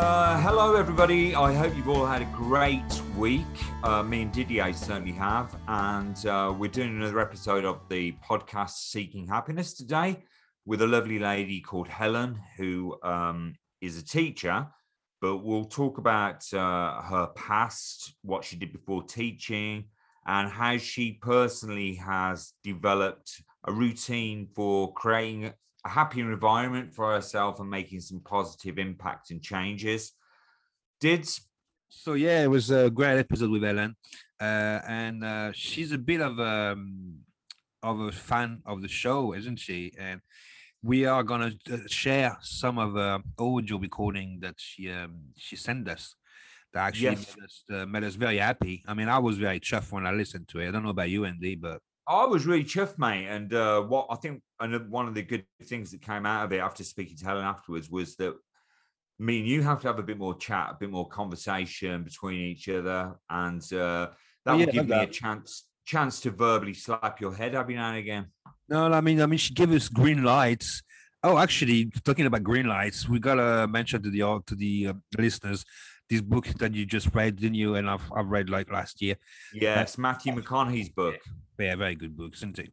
Uh, hello, everybody. I hope you've all had a great week. Uh, me and Didier certainly have. And uh, we're doing another episode of the podcast Seeking Happiness today with a lovely lady called Helen, who um, is a teacher. But we'll talk about uh, her past, what she did before teaching, and how she personally has developed a routine for creating a happier environment for herself and making some positive impact and changes. Did so yeah, it was a great episode with Ellen, uh, and uh, she's a bit of a um, of a fan of the show, isn't she? And we are gonna uh, share some of the audio recording that she um, she sent us. That actually Yes. made, us, uh, made us very happy. I mean, I was very chuffed when I listened to it. I don't know about you, Andy, but I was really chuffed, mate. And uh, what I think another- one of the good things that came out of it after speaking to Helen afterwards was that me and you have to have a bit more chat, a bit more conversation between each other, and uh, that Oh, will give me a chance chance to verbally slap your head every now and again. No, I mean, I mean, she gave us green lights. Oh, actually, talking about green lights, we gotta mention to the au- to the uh, listeners this book that you just read, didn't you? And I've I've read like last year. Yes, Matthew McConaughey's book, Yeah, very good book, isn't it?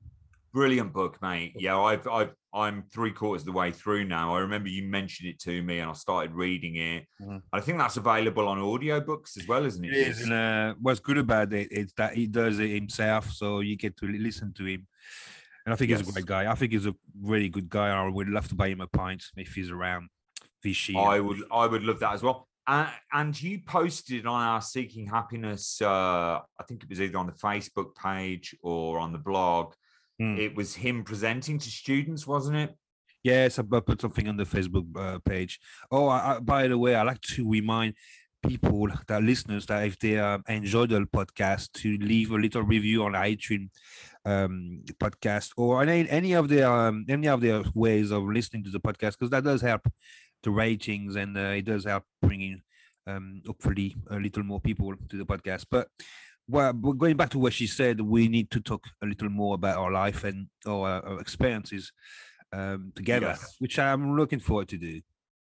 brilliant book, mate. Yeah, I've I've I'm three quarters of the way through now. I remember you mentioned it to me, and I started reading it. Mhm. I think that's available on audiobooks as well, isn't it? It is, and uh, what's good about it is that he does it himself, so you get to listen to him. And I think he's a great guy. I think he's a really good guy. I would love to buy him a pint if he's around. Fishy. I would I would love that as well. Uh, and you posted on our Seeking Happiness, uh, I think it was either on the Facebook page or on the blog. Hmm. It was him presenting to students, wasn't it? Yes, I put something on the Facebook uh, page. Oh, I, I, by the way, I like to remind people that listeners that if they uh, enjoy the podcast, to leave a little review on iTunes um, podcast or any, any of their um, any of their ways of listening to the podcast because that does help the ratings and uh, it does help bringing um, hopefully a little more people to the podcast. But well, but going back to what she said, we need to talk a little more about our life and our, our experiences um, together, Yes. which I'm looking forward to do.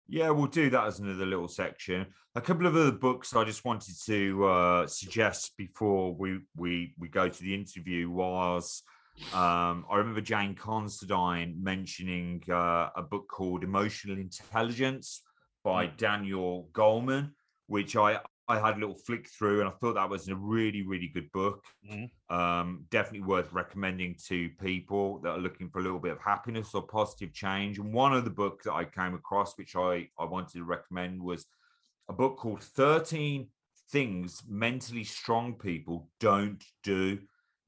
Yeah, we'll do that as another little section. A couple of other books I just wanted to uh, suggest before we we we go to the interview was um, I remember Jane Considine mentioning uh, a book called Emotional Intelligence by Daniel Goleman, which I I had a little flick through and I thought that was a really really good book. Mhm. Um, definitely worth recommending to people that are looking for a little bit of happiness or positive change. And one of the books that I came across, which I, I wanted to recommend, was a book called 13 Things Mentally Strong People Don't Do.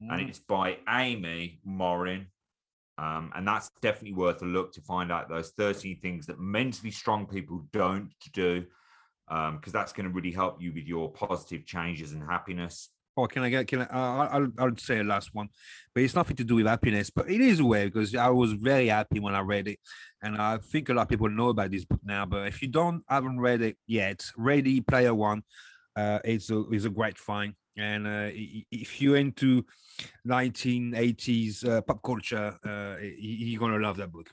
And Mm. it's by Amy Morin. Um, and that's definitely worth a look to find out those 13 things that mentally strong people don't do. Because that's going to really help you with your positive changes and happiness. Oh, can I get? Can I? Uh, I'll I'll say a last one, but it's nothing to do with happiness. But it is a way because I was very happy when I read it, and I think a lot of people know about this book now. But if you don't haven't read it yet, Ready Player One, uh, it's a is a great find. And uh, if you're into 1980s uh, pop culture, uh, you're gonna love that book.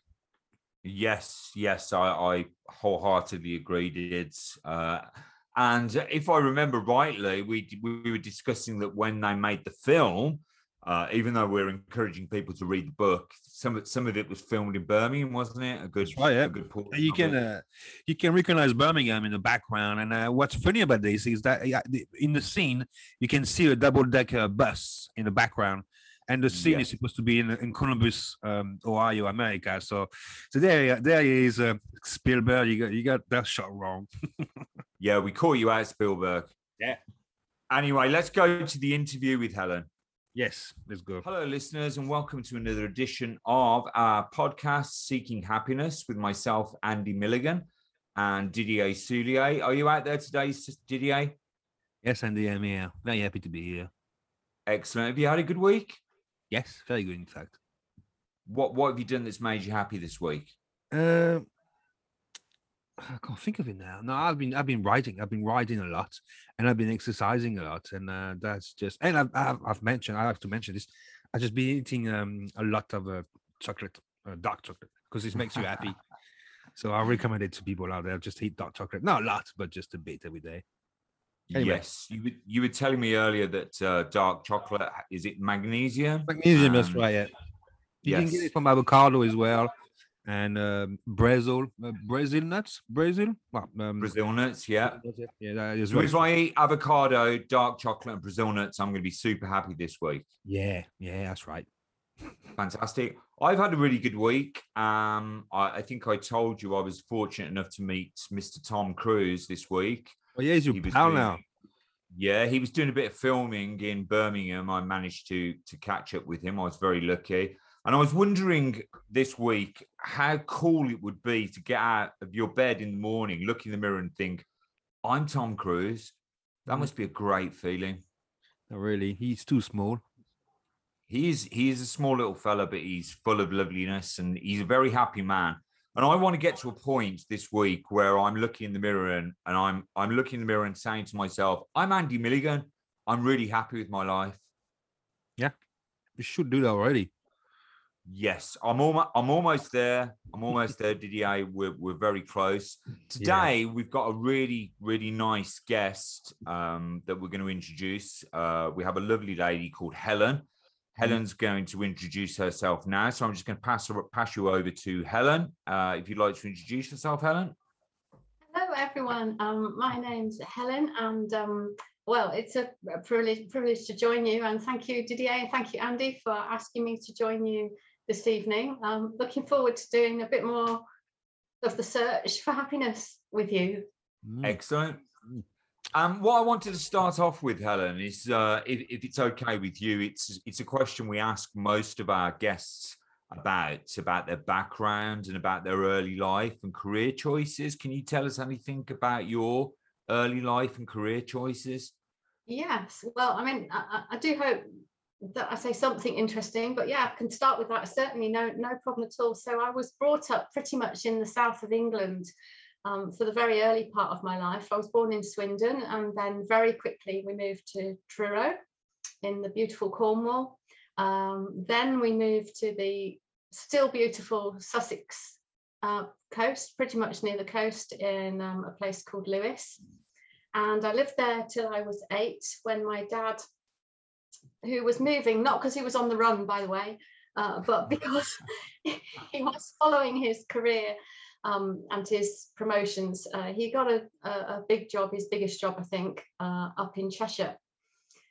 Yes, yes, I, I wholeheartedly agreed. It's uh, and if I remember rightly, we we were discussing that when they made the film, uh, even though we're encouraging people to read the book, some of some of it was filmed in Birmingham, wasn't it? A good, That's right, yeah. a good portion you can uh, you can recognize Birmingham in the background, and uh, what's funny about this is that in the scene you can see a double decker bus in the background, and the scene Yeah. is supposed to be in, in Columbus, um, Ohio, America. So, so there there is uh, Spielberg. You got you got that shot wrong. Yeah, we caught you out, Spielberg. Yeah. Anyway, let's go to the interview with Helen. Yes, let's go. Hello, listeners, and welcome to another edition of our podcast, Seeking Happiness, with myself, Andy Milligan, and Didier Soulier. Are you out there today, Didier? Yes, Andy, I'm here. Very happy to be here. Excellent. Have you had a good week? Yes, very good, in fact. What What have you done that's made you happy this week? Uh, I can't think of it now. No, I've been I've been writing. I've been writing a lot, and I've been exercising a lot, and uh, that's just. And I've, I've I've mentioned I have to mention this. I just been eating um a lot of uh, chocolate, uh, dark chocolate, because it makes you happy. So I recommend it to people out there. Just eat dark chocolate, not a lot, but just a bit every day. Anyway. Yes, you were, you were telling me earlier that uh, dark chocolate is it magnesium? Magnesium, that's right. Yeah. You can get it from avocado as well, and um, Brazil, uh, Brazil nuts, Brazil. Well, um, Brazil nuts, yeah. Yeah, that is So right. if I eat avocado, dark chocolate, and Brazil nuts, I'm going to be super happy this week. Yeah, yeah, that's right. Fantastic. I've had a really good week. Um, I, I think I told you I was fortunate enough to meet Mr. Tom Cruise this week. Oh yeah, he's your He was pal doing- now. Yeah, he was doing a bit of filming in Birmingham. I managed to to catch up with him. I was very lucky. And I was wondering this week how cool it would be to get out of your bed in the morning, look in the mirror and think, I'm Tom Cruise. That Mhm. must be a great feeling. Not really. He's too small. He is he is a small little fella, but he's full of loveliness and he's a very happy man. And I want to get to a point this week where I'm looking in the mirror and, and I'm I'm looking in the mirror and saying to myself, I'm Andy Milligan. I'm really happy with my life. Yeah. You should do that already. Yes, I'm almost I'm almost there. I'm almost there, Didier. We're we're very close. Today we've got a really really nice guest um, that we're going to introduce. Uh, we have a lovely lady called Helen. Helen's going to introduce herself now, so I'm just going to pass her, pass you over to Helen. Uh, if you'd like to introduce yourself, Helen. Hello, everyone. Um, my name's Helen, and um, well, it's a, a privilege, privilege to join you. And thank you, Didier, and thank you, Andy, for asking me to join you this evening. I'm looking forward to doing a bit more of the search for happiness with you. Mm. Excellent. Um, what I wanted to start off with, Helen, is uh, if, if it's okay with you, it's it's a question we ask most of our guests about about their background and about their early life and career choices. Can you tell us anything about your early life and career choices? Yes. Well, I mean, I, I I do hope that I say something interesting, but yeah, I can start with that. Certainly, no, no problem at all. So I was brought up pretty much in the south of England um, for the very early part of my life. I was born in Swindon, and then very quickly we moved to Truro in the beautiful Cornwall. Um, then we moved to the still beautiful Sussex uh, coast, pretty much near the coast, in um, a place called Lewes. And I lived there till I was eight when my dad, who was moving, not because he was on the run, by the way, uh, but because he was following his career um, and his promotions, uh, he got a, a, a big job, his biggest job, I think, uh, up in Cheshire.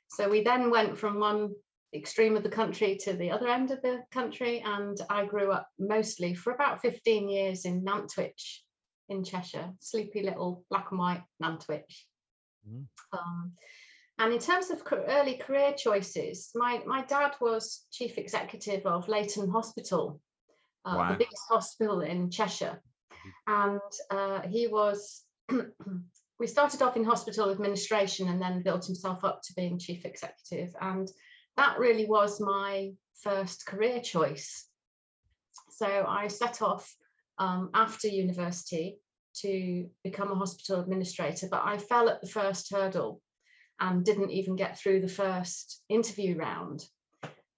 So we then went from one extreme of the country to the other end of the country, and I grew up mostly for about 15 years in Nantwich in Cheshire, sleepy little black and white Nantwich. Mhm. Um, and in terms of early career choices, my, my dad was chief executive of Leighton Hospital, uh, Wow. the biggest hospital in Cheshire. And uh, he was, we started off in hospital administration and then built himself up to being chief executive. And that really was my first career choice. So I set off um, after university to become a hospital administrator, but I fell at the first hurdle and didn't even get through the first interview round.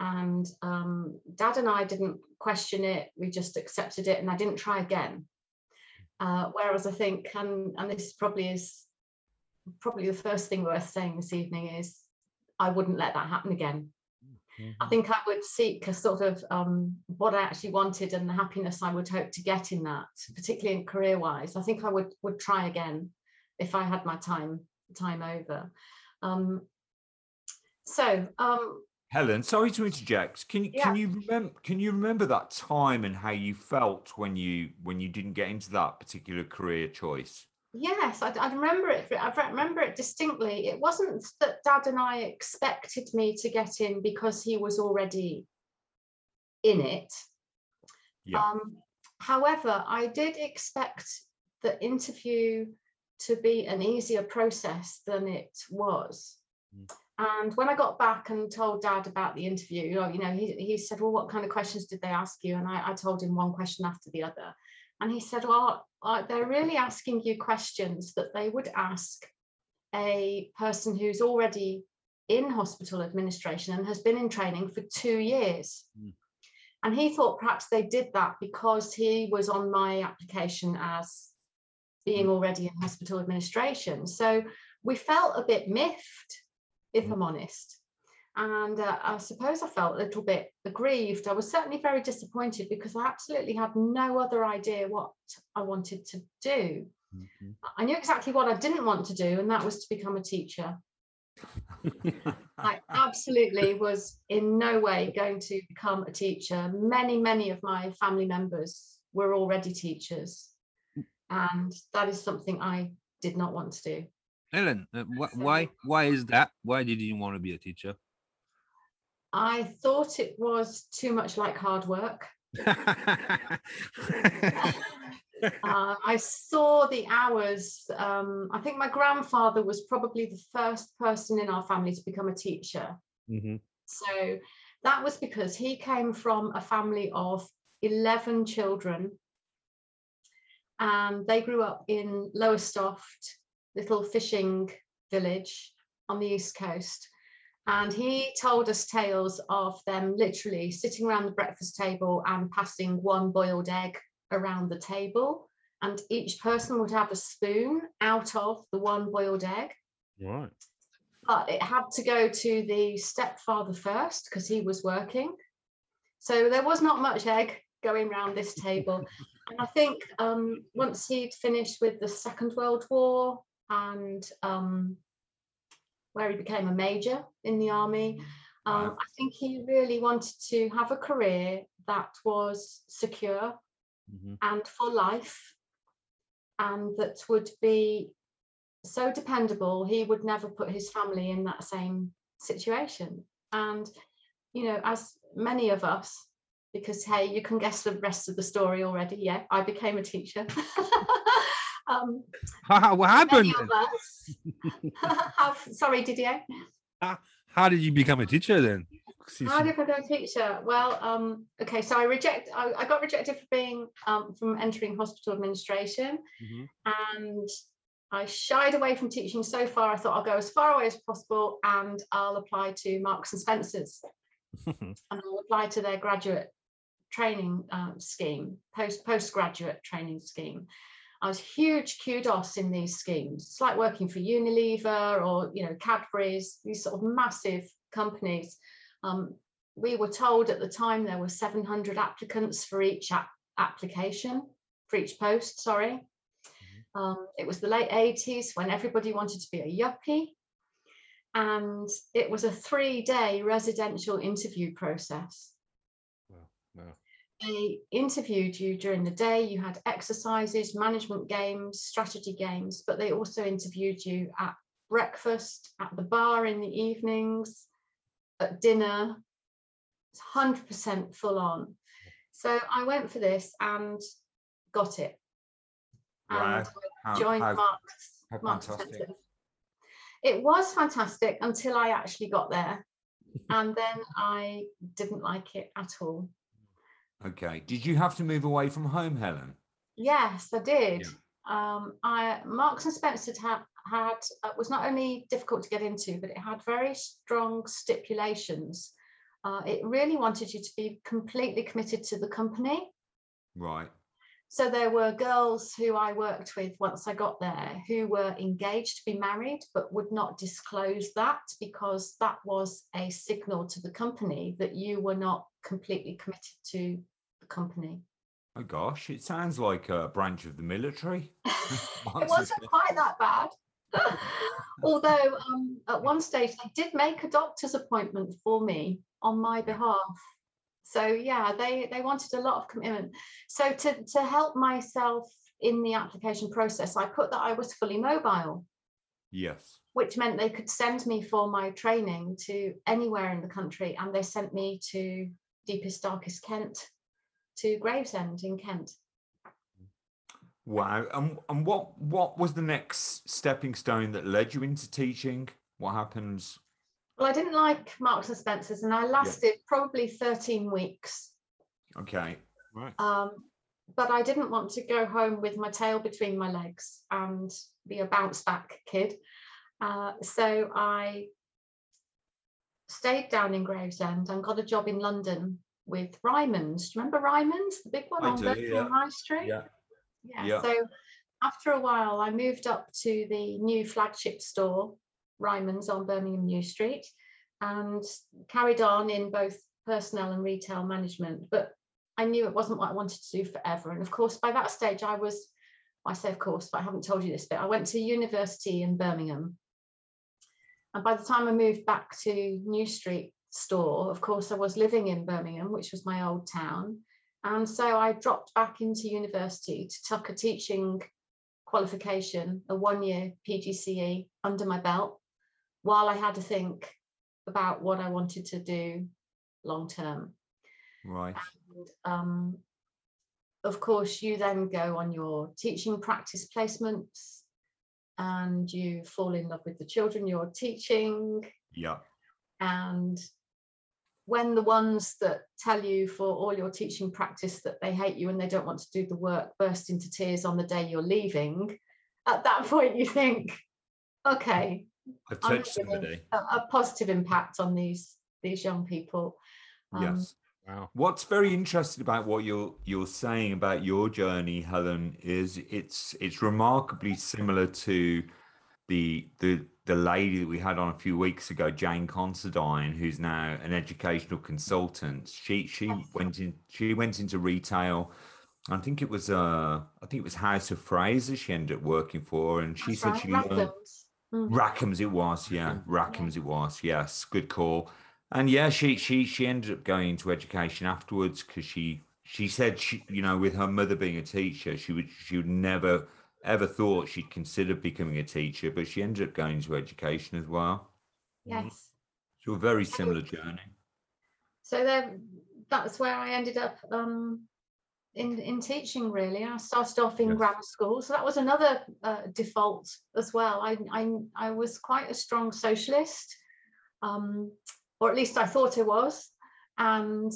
And um, dad and I didn't question it, we just accepted it, and I didn't try again. Uh, whereas I think, and, and this probably is probably the first thing worth saying this evening is I wouldn't let that happen again. I think I would seek a sort of um, what I actually wanted and the happiness I would hope to get in that, particularly in career wise. I think I would would try again if I had my time time over. Um, so um, Helen, sorry to interject. Can you Yeah. can you remember can you remember that time and how you felt when you when you didn't get into that particular career choice? Yes, I, I remember it. I remember it distinctly. It wasn't that Dad and I expected me to get in because he was already in it. Yeah. Um, however, I did expect the interview to be an easier process than it was. Mm. And when I got back and told Dad about the interview, you know, he, he said, "Well, what kind of questions did they ask you?" And I, I told him one question after the other. And he said, Well, uh, they're really asking you questions that they would ask a person who's already in hospital administration and has been in training for two years. Mm. And he thought perhaps they did that because he was on my application as being already in hospital administration. So we felt a bit miffed, if I'm honest. And uh, I suppose I felt a little bit aggrieved. I was certainly very disappointed because I absolutely had no other idea what I wanted to do. Mhm. I knew exactly what I didn't want to do, and that was to become a teacher. I absolutely was in no way going to become a teacher. Many, many of my family members were already teachers. And that is something I did not want to do. Helen, uh, wh- So- why why is that? Why did you want to be a teacher? I thought it was too much like hard work. Uh, I saw the hours. Um, I think my grandfather was probably the first person in our family to become a teacher. Mhm. So that was because he came from a family of 11 children. And they grew up in Lowestoft, little fishing village on the East Coast. And he told us tales of them literally sitting around the breakfast table and passing one boiled egg around the table. And each person would have a spoon out of the one boiled egg Right. but it had to go to the stepfather first because he was working. So there was not much egg going round this table. and I think um, once he'd finished with the Second World War and um, where he became a major in the army, um, Wow. I think he really wanted to have a career that was secure Mhm. and for life and that would be so dependable he would never put his family in that same situation and you know as many of us because hey you can guess the rest of the story already yeah i became a teacher um what happened? many of us have sorry didier How did you become a teacher then? How did I become a teacher? Well, um, okay, so I reject. I, I got rejected for being um, from entering hospital administration, Mhm. and I shied away from teaching so far. I thought I'll go as far away as possible, and I'll apply to Marks and Spencers, and I'll apply to their graduate training um, scheme, post postgraduate training scheme. I was huge kudos in these schemes. It's like working for Unilever or you know Cadbury's, these sort of massive companies. Um, we were told at the time there were 700 applicants for each ap- application, for each post, sorry. Um, it was the late 80s when everybody wanted to be a yuppie. And it was a three day residential interview process. They interviewed you during the day, you had exercises, management games, strategy games, but they also interviewed you at breakfast, at the bar in the evenings, at dinner. It's 100% full on. So I went for this and got it. And How, joined how- Marks. how Marks fantastic. It was fantastic until I actually got there. and then I didn't like it at all. Okay. Did you have to move away from home, Helen? Yes, I did. Um, I Marks and Spencer had had uh, was not only difficult to get into, but it had very strong stipulations. Uh, it really wanted you to be completely committed to the company. Right. So there were girls who I worked with once I got there who were engaged to be married, but would not disclose that because that was a signal to the company that you were not completely committed to the company. Oh gosh, it sounds like a branch of the military. it wasn't quite that bad. Although um, at one stage they did make a doctor's appointment for me on my behalf. So yeah, they they wanted a lot of commitment. So to to help myself in the application process, I put that I was fully mobile, Yes. which meant they could send me for my training to anywhere in the country, and they sent me to deepest darkest Kent, to Gravesend in Kent. Wow. And, and what what was the next stepping stone that led you into teaching? What happens? Well, I didn't like Marks and Spencers, and I lasted probably 13 weeks. Okay. Right. Um, but I didn't want to go home with my tail between my legs and be a bounce back kid. Uh, so I stayed down in Gravesend and got a job in London with Ryman's. Do you remember Ryman's, the big one I on do, yeah. High Street? Yeah. yeah. Yeah. So after a while, I moved up to the new flagship store, Ryman's on Birmingham New Street, and carried on in both personnel and retail management. But I knew it wasn't what I wanted to do forever. And of course, by that stage, I was, I say of course, but I haven't told you this bit. I went to university in Birmingham. And by the time I moved back to New Street store, of course, I was living in Birmingham, which was my old town. And so I dropped back into university to tuck a teaching qualification, a one year PGCE under my belt, while I had to think about what I wanted to do long term. Right. And, um, of course, you then go on your teaching practice placements and you fall in love with the children you're teaching. Yeah. And when the ones that tell you for all your teaching practice that they hate you and they don't want to do the work burst into tears on the day you're leaving, at that point you think, okay, I've touched somebody. a, a positive impact on these these young people. Um, yes. Wow. What's very interesting about what you're you're saying about your journey, Helen, is it's it's remarkably similar to the the the lady that we had on a few weeks ago, Jane Considine, who's now an educational consultant. She she went in she went into retail. I think it was uh I think it was House of Fraser she ended up working for, and she that's said right, she learned Rathbons. Mm. Rackham's it was, yeah. Rackham's it was, yes. Good call. And yeah, she she she ended up going into education afterwards because she she said she you know with her mother being a teacher she would she would never ever thought she'd consider becoming a teacher, but she ended up going into education as well. Yes. So a very similar journey. So then that's where I ended up um, in in teaching. Really, I started off in Yes. grammar school, so that was another uh, default as well. I, I I was quite a strong socialist, um, or at least I thought I was, and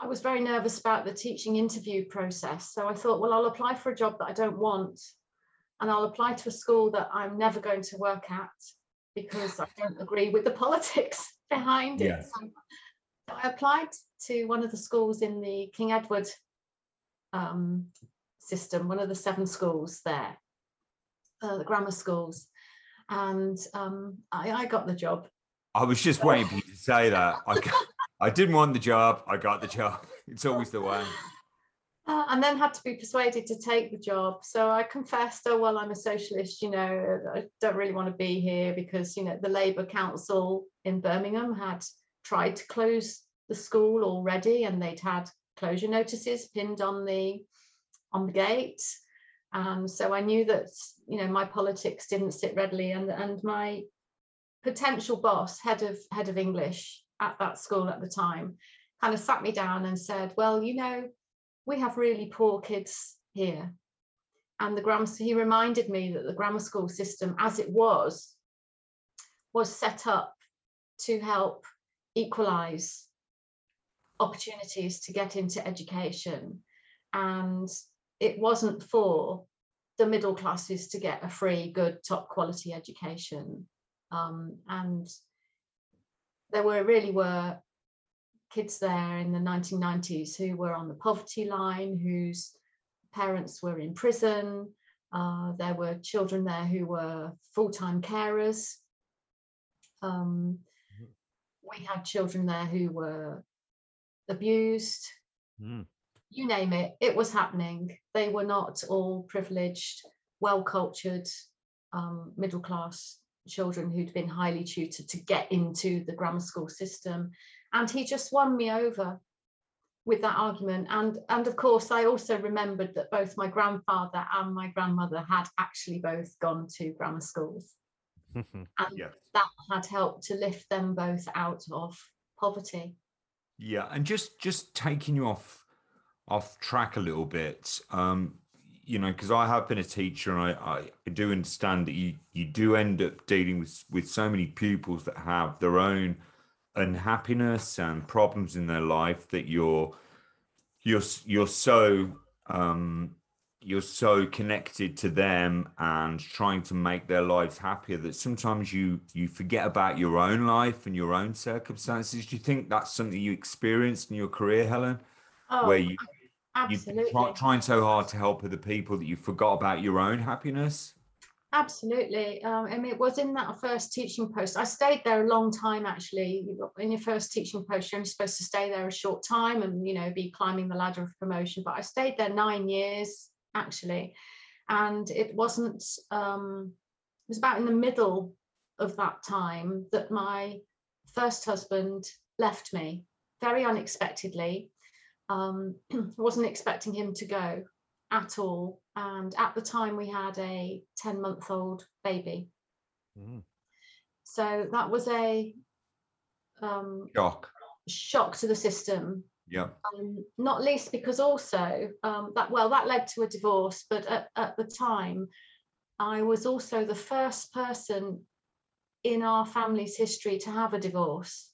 I was very nervous about the teaching interview process. So I thought, well, I'll apply for a job that I don't want, and I'll apply to a school that I'm never going to work at because I don't agree with the politics behind it. So I applied to one of the schools in the King Edward um, system, one of the seven schools there, uh, the grammar schools, and um, I, I got the job. I was just waiting for you to say that. I I didn't want the job, I got the job. It's always the way. Uh, and then had to be persuaded to take the job. So I confessed, oh, well, I'm a socialist, you know, I don't really want to be here because, you know, the Labour Council in Birmingham had tried to close the school already and they'd had closure notices pinned on the on the gate. And so I knew that, you know, my politics didn't sit readily and, and my potential boss, head of head of English at that school at the time, kind of sat me down and said, well, you know, we have really poor kids here. And the grammar, he reminded me that the grammar school system, as it was, was set up to help equalize opportunities to get into education. And it wasn't for the middle classes to get a free, good, top quality education. Um, and there were really were kids there in the 1990s who were on the poverty line, whose parents were in prison. Uh, there were children there who were full-time carers. Um, we had children there who were abused. Mm. You name it, it was happening. They were not all privileged, well-cultured, um, middle-class children who'd been highly tutored to get into the grammar school system. And he just won me over with that argument. And and of course i also remembered that both my grandfather and my grandmother had actually both gone to grammar schools. And Yes. that had helped to lift them both out of poverty. Yeah, and just just taking you off off track a little bit, um, you know, because I have been a teacher and I, I do understand that you you do end up dealing with with so many pupils that have their own unhappiness and problems in their life that you're you're you're so um you're so connected to them and trying to make their lives happier that sometimes you you forget about your own life and your own circumstances. Do you think that's something you experienced in your career, Helen? Oh, Where you absolutely. you try, trying so hard to help other people that you forgot about your own happiness? Absolutely. Um, mean, it was in that first teaching post. I stayed there a long time, actually. In your first teaching post, you're only supposed to stay there a short time and, you know, be climbing the ladder of promotion. But I stayed there nine years, actually. And it wasn't, um, it was about in the middle of that time that my first husband left me very unexpectedly. Um, wasn't expecting him to go at all. And at the time, we had a 10 month old baby. Mm. So that was a um, Shock. shock to the system. Yeah. Um, not least because also um, that, well, that led to a divorce. But at, at the time, I was also the first person in our family's history to have a divorce.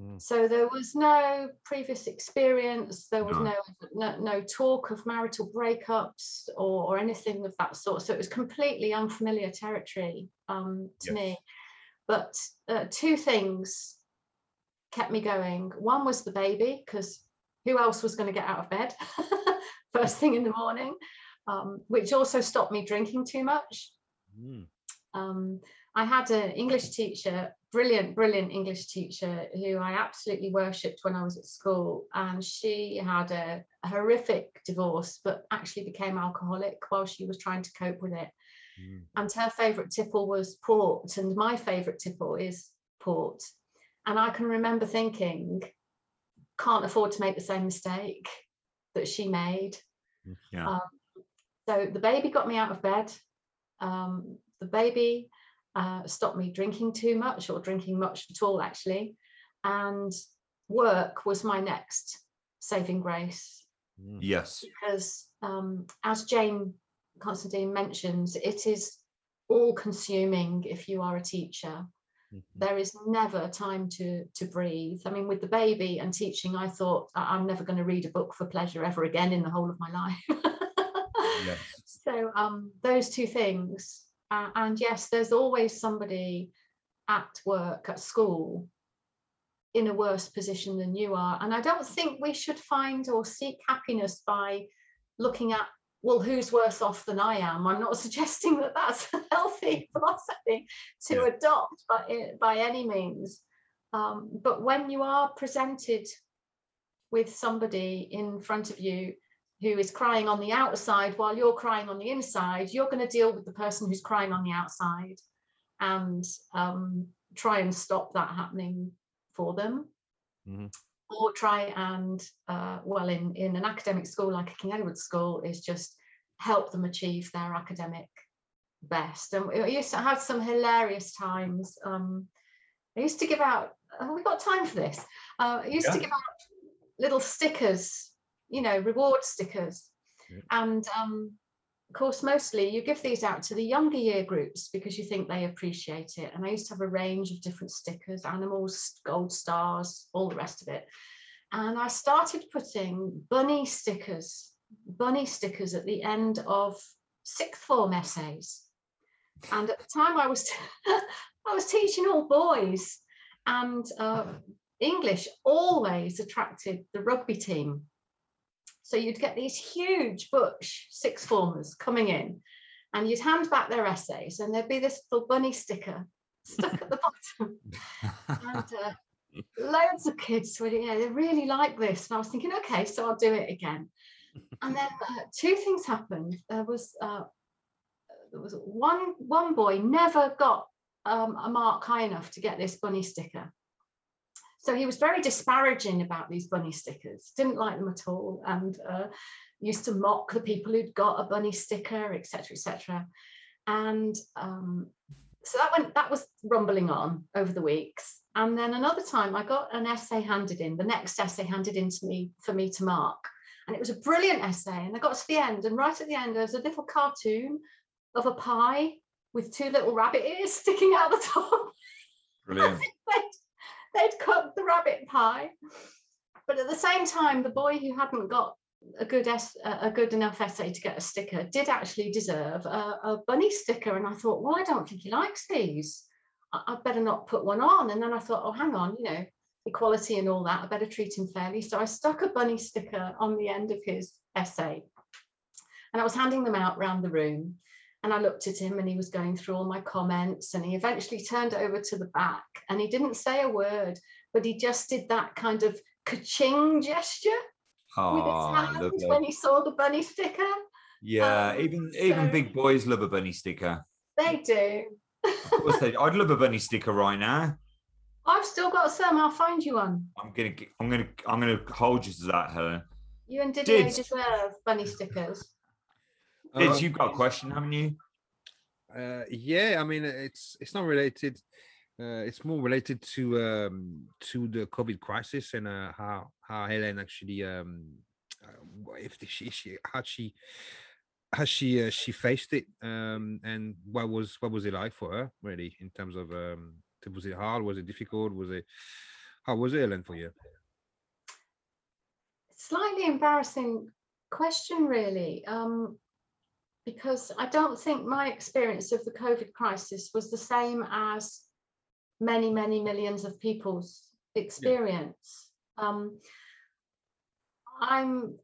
Mm. So there was no previous experience. There was No. no no, no talk of marital breakups or, or anything of that sort. So it was completely unfamiliar territory um, to Yes. me. But uh, two things kept me going. One was the baby, because who else was going to get out of bed first thing in the morning? Um, which also stopped me drinking too much Mm. um, I had an English teacher, brilliant, brilliant English teacher who I absolutely worshipped when I was at school. And she had a, a horrific divorce, but actually became alcoholic while she was trying to cope with it. Mm. And her favourite tipple was port, and my favourite tipple is port. And I can remember thinking, can't afford to make the same mistake that she made. Yeah. Um, so the baby got me out of bed. Um, the baby uh, stopped me drinking too much or drinking much at all, actually. And work was my next saving grace Mm. yes. because, um, as Jane Considine mentions, it is all consuming if you are a teacher. Mhm. There is never time to to breathe. I mean, with the baby and teaching, I thought "I- I'm never going to read a book for pleasure ever again in the whole of my life. Yes. So um, those two things, uh, and yes, there's always somebody at work at school in a worse position than you are, and I don't think we should find or seek happiness by looking at well, who's worse off than I am. I'm not suggesting that that's a healthy philosophy to Yeah. adopt, i- by any means. Um, but when you are presented with somebody in front of you who is crying on the outside while you're crying on the inside, you're going to deal with the person who's crying on the outside and um, try and stop that happening for them. Mhm. Or try and, uh, well, in, in an academic school like a King Edward School, is just help them achieve their academic best. And we used to have some hilarious times. Um, I used to give out, have we got time for this? Uh, I used to give out little stickers, you know, reward stickers. Yeah. And um, of course, mostly you give these out to the younger year groups because you think they appreciate it. And I used to have a range of different stickers, animals, gold stars, all the rest of it. And I started putting bunny stickers, bunny stickers at the end of sixth form essays. And at the time I was I was teaching all boys and uh, English always attracted the rugby team. So you'd get these huge butch six formers coming in and you'd hand back their essays and there'd be this little bunny sticker stuck at the bottom. And uh, loads of kids were, you know, they really like this. And I was thinking, okay, so I'll do it again. And then uh, two things happened. There was uh, there was one one boy never got um, a mark high enough to get this bunny sticker. So he was very disparaging about these bunny stickers, didn't like them at all, and uh, used to mock the people who'd got a bunny sticker, etc., etc. And um, so that went that was rumbling on over the weeks. And then another time I got an essay handed in, the next essay handed in to me for me to mark. And it was a brilliant essay. And I got to the end, and right at the end, there was a little cartoon of a pie with two little rabbit ears sticking out the top. Brilliant. Pie. But at the same time, the boy who hadn't got a good a good enough essay to get a sticker did actually deserve a, a bunny sticker. And i thought well i don't think he likes these? I, I better not put one on. And then i thought oh hang on you know equality and all that i better treat him fairly. So i stuck a bunny sticker on the end of his essay. And i was handing them out around the room. And I looked at him and he was going through all my comments and he eventually turned over to the back and he didn't say a word, but he just did that kind of ka-ching gesture Oh, with his hand when he saw the bunny sticker. yeah, um, even even big boys love a bunny sticker. They do. Of course they, I'd love a bunny sticker right now. I've still got some. I'll find you one. I'm gonna g- I'm gonna I'm gonna hold you to that, Helen. You and Didier Did- deserve bunny stickers. Did Uh, you've got a question, haven't you? Uh, yeah, I mean it's it's not related. Uh, it's more related to um, to the COVID crisis and uh, how how Helen actually um, uh, if she, she how she how she uh, she faced it um, and what was what was it like for her really in terms of um, was it hard was it difficult was it how was it Helen for you? Slightly embarrassing question, really, um, because I don't think my experience of the COVID crisis was the same as many, many millions of people's experience. Um, I'm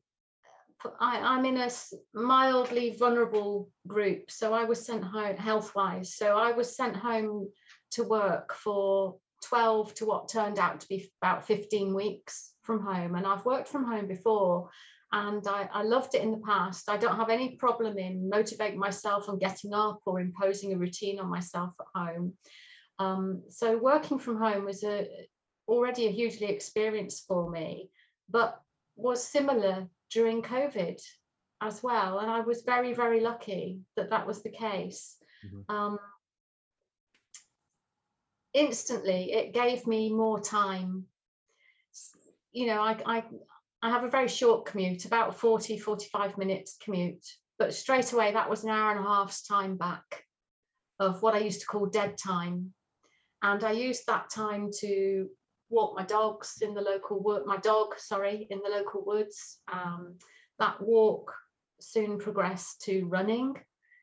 I, I'm in a mildly vulnerable group, so I was sent home health wise. So I was sent home to work for 12 to what turned out to be about 15 weeks from home. And I've worked from home before and I, I loved it in the past. I don't have any problem in motivating myself on getting up or imposing a routine on myself at home. Um, so working from home was a already a hugely experience for me, but was similar during COVID as well. And I was very, very lucky that that was the case. Mhm. Um, instantly, it gave me more time. You know, I, I, I have a very short commute, about 40, 45 minutes commute, but straight away that was an hour and a half's time back of what I used to call dead time. And I used that time to walk my dogs in the local wood, my dog, sorry, in the local woods. Um, that walk soon progressed to running.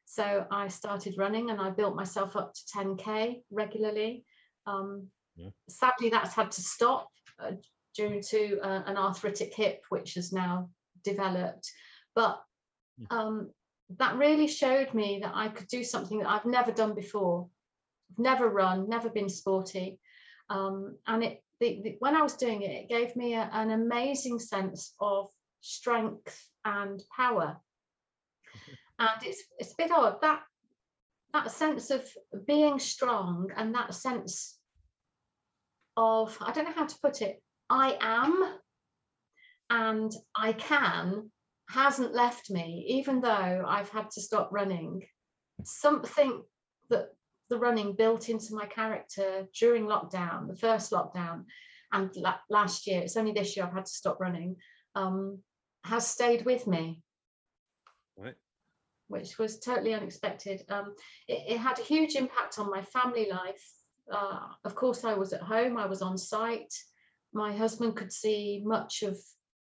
So I started running and I built myself up to 10K regularly. Um, Yeah. Sadly, that's had to stop uh, due to uh, an arthritic hip, which has now developed. But um, that really showed me that I could do something that I've never done before. Never run, never been sporty. Um, and it the, the, when I was doing it, it gave me a- an amazing sense of strength and power. And it's it's a bit odd that that sense of being strong and that sense of I don't know how to put it. I am and I can hasn't left me, even though I've had to stop running. Something that the running built into my character during lockdown, the first lockdown, and la- last year, it's only this year I've had to stop running, um, has stayed with me, Right. which was totally unexpected. Um, it, it had a huge impact on my family life. Uh, of course, I was at home, I was on site. My husband could see much of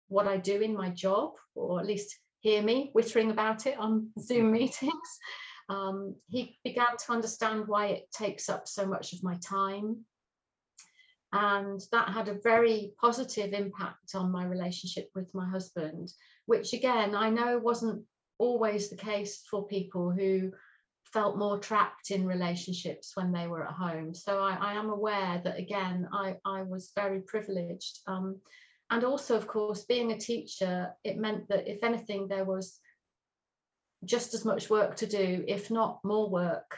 what I do in my job, or at least hear me whittering about it on Zoom meetings. Um, he began to understand why it takes up so much of my time. And that had a very positive impact on my relationship with my husband, which again, I know wasn't always the case for people who felt more trapped in relationships when they were at home. So I, I am aware that again, I, I was very privileged. Um, and also, of course, being a teacher, it meant that if anything, there was just as much work to do, if not more work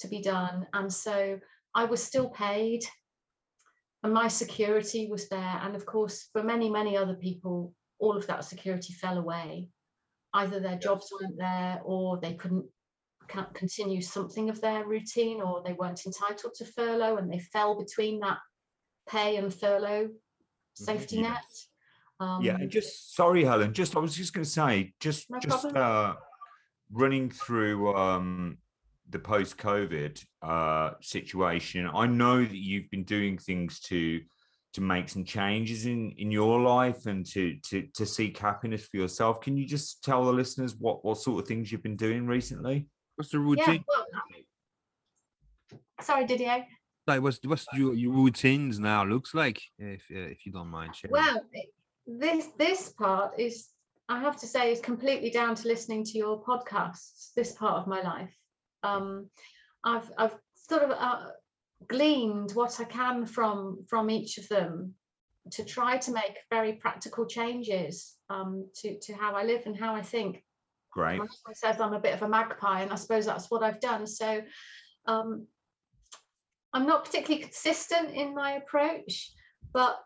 to be done. And so I was still paid and my security was there. And of course, for many, many other people, all of that security fell away. Either their jobs weren't there or they couldn't continue something of their routine or they weren't entitled to furlough and they fell between that pay and furlough safety Yeah. net. Um, yeah, and just sorry, Helen. Just I was just going to say, just No just uh, running through um, the post-COVID uh, situation. I know that you've been doing things to to make some changes in in your life and to to to seek happiness for yourself. Can you just tell the listeners what what sort of things you've been doing recently? What's the Yeah, routine? well, sorry, Didier. Like, what's what's your, your routines now looks like? If uh, if you don't mind sharing. Well, this this part is, I have to say, is completely down to listening to your podcasts. This part of my life, um, I've I've sort of uh, gleaned what I can from from each of them to try to make very practical changes um, to to how I live and how I think. Great. My husband says I'm a bit of a magpie, and I suppose that's what I've done. So um, I'm not particularly consistent in my approach, but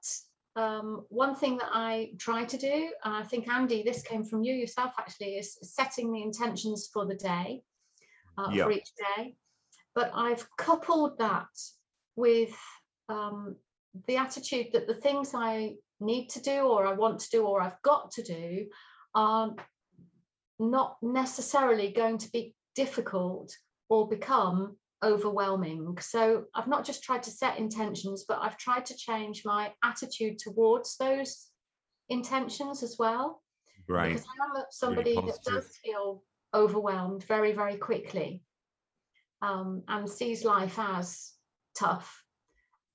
um, one thing that I try to do, and I think Andy, this came from you yourself actually, is setting the intentions for the day, uh, Yeah. for each day. But I've coupled that with um, the attitude that the things I need to do, or I want to do, or I've got to do, are not necessarily going to be difficult or become overwhelming. So I've not just tried to set intentions, but I've tried to change my attitude towards those intentions as well. Right. Because I am a- somebody that does feel overwhelmed very, very quickly um, and sees life as tough.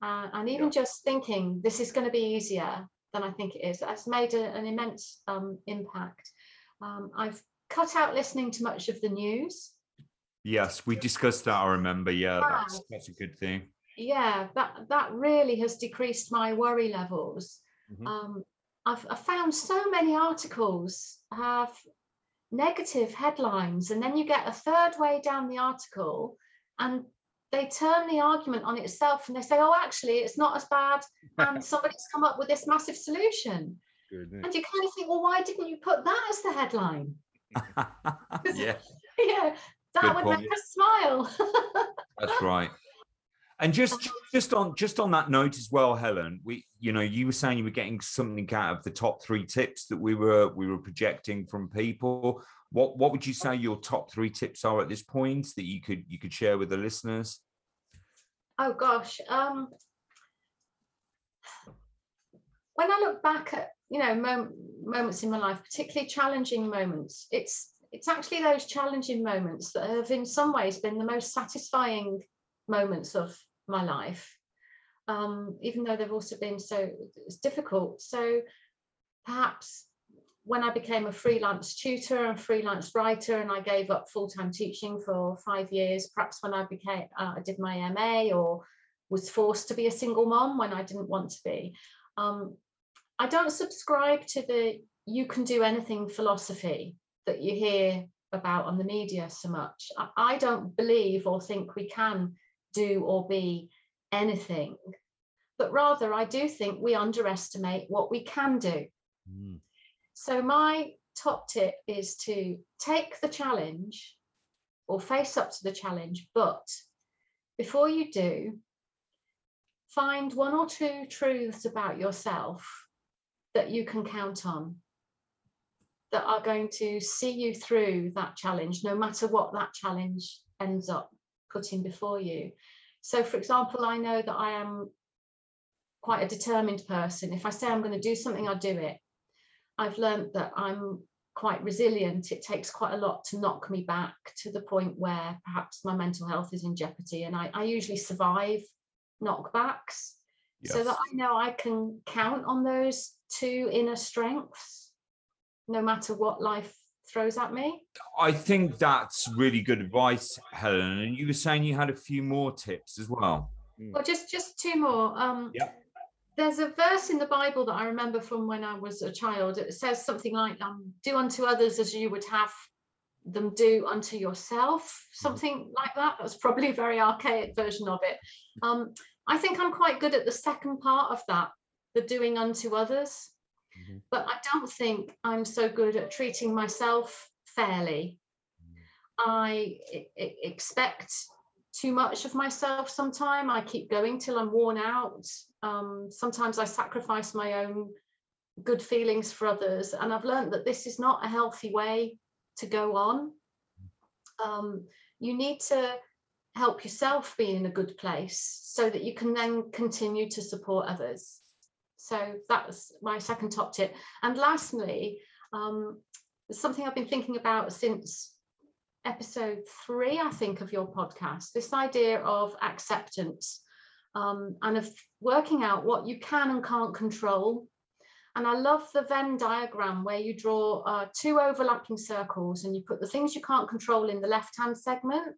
Uh, and even Yeah. just thinking this is going to be easier than I think it is, has made a- an immense um, impact. Um, I've cut out listening to much of the news. Yes, we discussed that. I remember. Yeah, that's that's a good thing. yeah that that really has decreased my worry levels Mhm. um I've, I've found so many articles have negative headlines and then you get a third way down the article and they turn the argument on itself and they say oh actually it's not as bad and somebody's come up with this massive solution and you kind of think well why didn't you put that as the headline yeah, yeah that Good would point. make us smile that's right. And just just on just on that note as well, Helen, we you know you were saying you were getting something out of the top three tips that we were we were projecting from people. What what would you say your top three tips are at this point that you could you could share with the listeners? Oh gosh. Um, when I look back at you know mom- moments in my life, particularly challenging moments, it's it's actually those challenging moments that have in some ways been the most satisfying moments of my life. Um, even though they've also been so difficult. So perhaps when I became a freelance tutor and freelance writer, and I gave up full time teaching for five years, perhaps when I became, uh, I did my MA or was forced to be a single mom when I didn't want to be. Um, I don't subscribe to the you can do anything philosophy that you hear about on the media so much. I, don't believe or think we can do or be anything, but rather I do think we underestimate what we can do. Mm. So my top tip is to take the challenge or face up to the challenge, but before you do, find one or two truths about yourself that you can count on that are going to see you through that challenge, no matter what that challenge ends up putting before you. So, for example, I know that I am quite a determined person. If I say I'm going to do something, I'll do it. I've learned that I'm quite resilient. It takes quite a lot to knock me back to the point where perhaps my mental health is in jeopardy. And I, I usually survive knockbacks so that I know I can count on those two inner strengths no matter what life throws at me. I think that's really good advice, Helen. And you were saying you had a few more tips as well. Well, just just two more. Um, Yeah. There's a verse in the Bible that I remember from when I was a child. It says something like, um, "Do unto others as you would have them do unto yourself," something like that. That's probably a very archaic version of it. Um, I think I'm quite good at the second part of that, the doing unto others. Mhm. But I don't think I'm so good at treating myself fairly. I expect too much of myself sometime. I keep going till I'm worn out. Um, sometimes I sacrifice my own good feelings for others. And I've learned that this is not a healthy way to go on. Um, you need to help yourself be in a good place so that you can then continue to support others. So that's my second top tip. And lastly, um, something I've been thinking about since episode three, I think, of your podcast this idea of acceptance um, and of working out what you can and can't control. And I love the Venn diagram where you draw uh, two overlapping circles and you put the things you can't control in the left hand segment.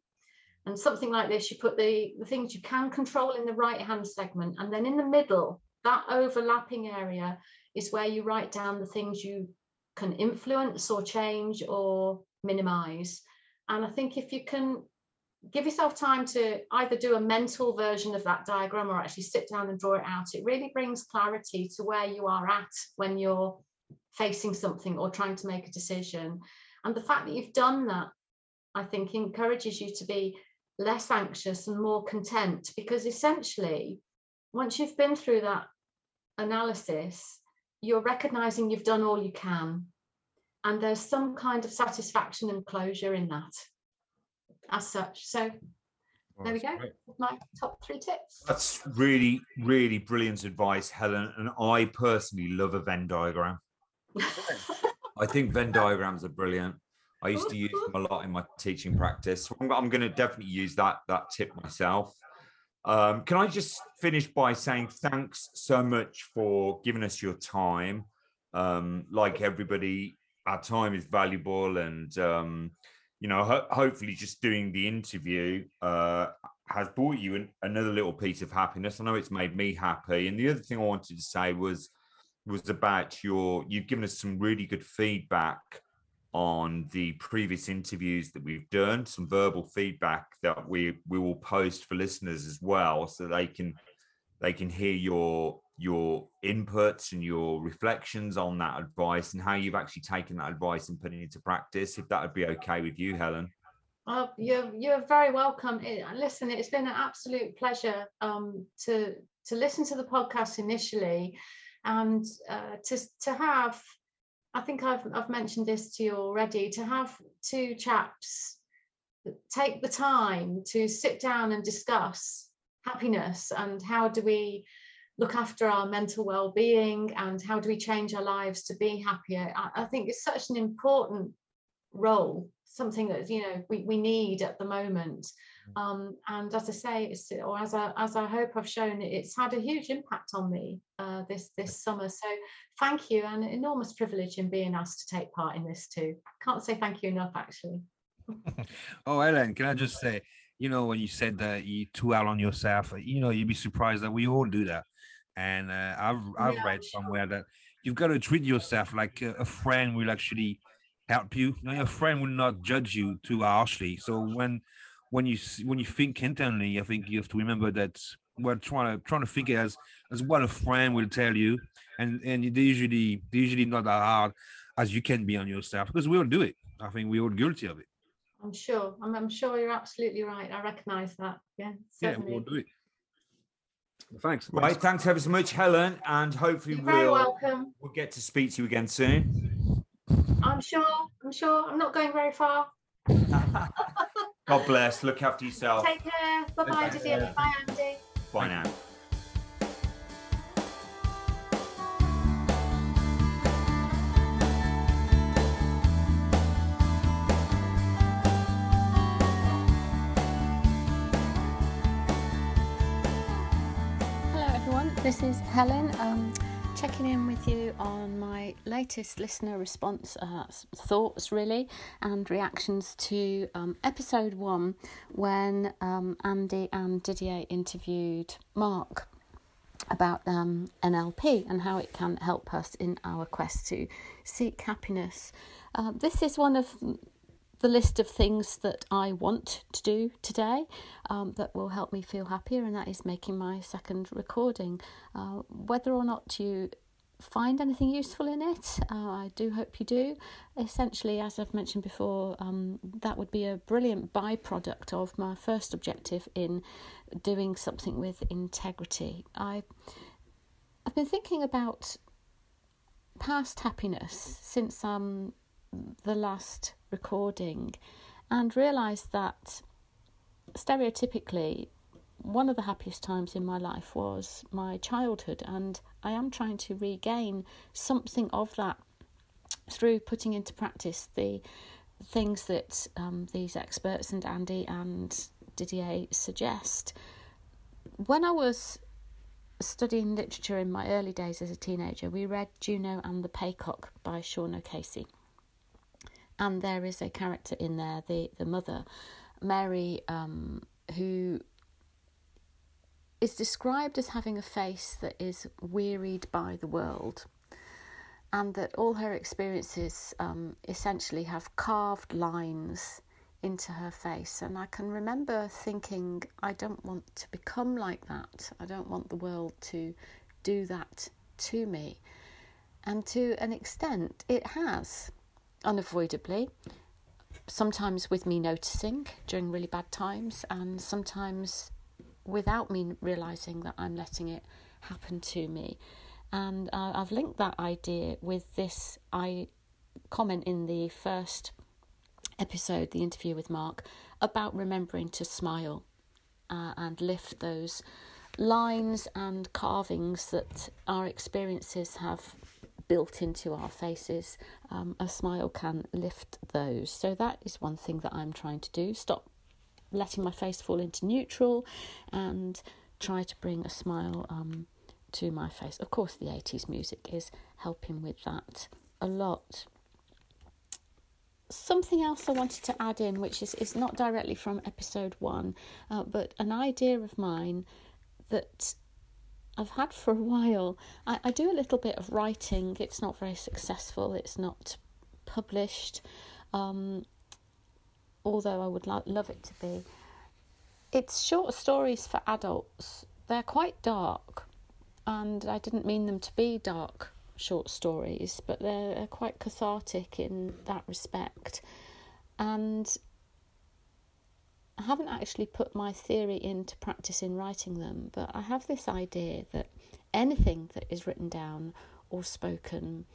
And something like this, you put the, the things you can control in the right hand segment. And then in the middle, that overlapping area is where you write down the things you can influence or change or minimize. And I think if you can give yourself time to either do a mental version of that diagram or actually sit down and draw it out, it really brings clarity to where you are at when you're facing something or trying to make a decision. And the fact that you've done that, I think, encourages you to be less anxious and more content because essentially, once you've been through that analysis, you're recognizing you've done all you can. And there's some kind of satisfaction and closure in that as such. So well, there we go. Great. My top three tips. That's really, really brilliant advice, Helen. And I personally love a Venn diagram. I think Venn diagrams are brilliant. I used to use them a lot in my teaching practice. I'm, I'm going to definitely use that that tip myself. Um, can I just finish by saying thanks so much for giving us your time? Um, like everybody, our time is valuable, and um, you know, ho- hopefully, just doing the interview uh, has brought you an, another little piece of happiness. I know it's made me happy. And the other thing I wanted to say was was about your you've given us some really good feedback on the previous interviews that we've done, some verbal feedback that we we will post for listeners as well, so they can they can hear your your inputs and your reflections on that advice and how you've actually taken that advice and putting it into practice. If that would be okay with you, Helen. Oh, you're you're very welcome. It, listen, it's been an absolute pleasure um, to to listen to the podcast initially, and uh, to to have I think I've I've mentioned this to you already. To have two chaps take the time to sit down and discuss happiness and how do we look after our mental well-being and how do we change our lives to be happier. I, I think it's such an important role, something that you know we, we need at the moment. Mm. Um, and as I say, it's, or as I as I hope I've shown, it's had a huge impact on me uh, this this summer. So thank you, and an enormous privilege in being asked to take part in this too. Can't say thank you enough, actually. oh, Ellen, can I just say, you know, when you said that you too out on yourself, you know, you'd be surprised that we all do that. And uh, I've I've yeah, read somewhere that you've got to treat yourself like a, a friend will actually help you. you know, your friend will not judge you too harshly. So when when you when you think internally, I think you have to remember that we're trying to trying to think as as what a friend will tell you, and and they usually they usually not that hard as you can be on yourself because we all do it. I think we're all guilty of it. I'm sure. I'm, I'm sure you're absolutely right. I recognise that. Yeah, certainly. yeah, we'll do it. Thanks. Right, thanks ever so much, Helen, and hopefully You're we'll welcome. we'll get to speak to you again soon. I'm sure. I'm sure. I'm not going very far. God bless. Look after yourself. Take care. Bye bye, Didier. Bye, Andy. Bye now. Hello, everyone. This is Helen. Um, checking in with you on my latest listener response uh, thoughts, really, and reactions to um, episode one when um, Andy and Didier interviewed Mark about um, NLP and how it can help us in our quest to seek happiness. Uh, this is one of the list of things that I want to do today um, that will help me feel happier, and that is making my second recording. Uh, whether or not you find anything useful in it, uh, I do hope you do. Essentially, as I've mentioned before, um, that would be a brilliant byproduct of my first objective in doing something with integrity. I, I've been thinking about past happiness since um, the last recording and realised that stereotypically one of the happiest times in my life was my childhood, and I am trying to regain something of that through putting into practice the things that um, these experts and Andy and Didier suggest. When I was studying literature in my early days as a teenager, we read Juno and the Paycock by Sean O'Casey. And there is a character in there, the, the mother, Mary, um, who is described as having a face that is wearied by the world and that all her experiences um, essentially have carved lines into her face. And I can remember thinking, I don't want to become like that. I don't want the world to do that to me. And to an extent, it has, unavoidably. Sometimes with me noticing during really bad times, and sometimes without me realizing that I'm letting it happen to me. And uh, I've linked that idea with this I comment in the first episode, the interview with Mark, about remembering to smile uh, and lift those lines and carvings that our experiences have built into our faces. Um, a smile can lift those. So that is one thing that I'm trying to do. Stop letting my face fall into neutral and try to bring a smile um, to my face. Of course, the 80s music is helping with that a lot. Something else I wanted to add in, which is, is not directly from episode one, uh, but an idea of mine that I've had for a while. I, I do a little bit of writing, it's not very successful, it's not published, um, although I would lo- love it to be. It's short stories for adults, they're quite dark and I didn't mean them to be dark short stories, but they're quite cathartic in that respect. And I haven't actually put my theory into practice in writing them, but I have this idea that anything that is written down or spoken,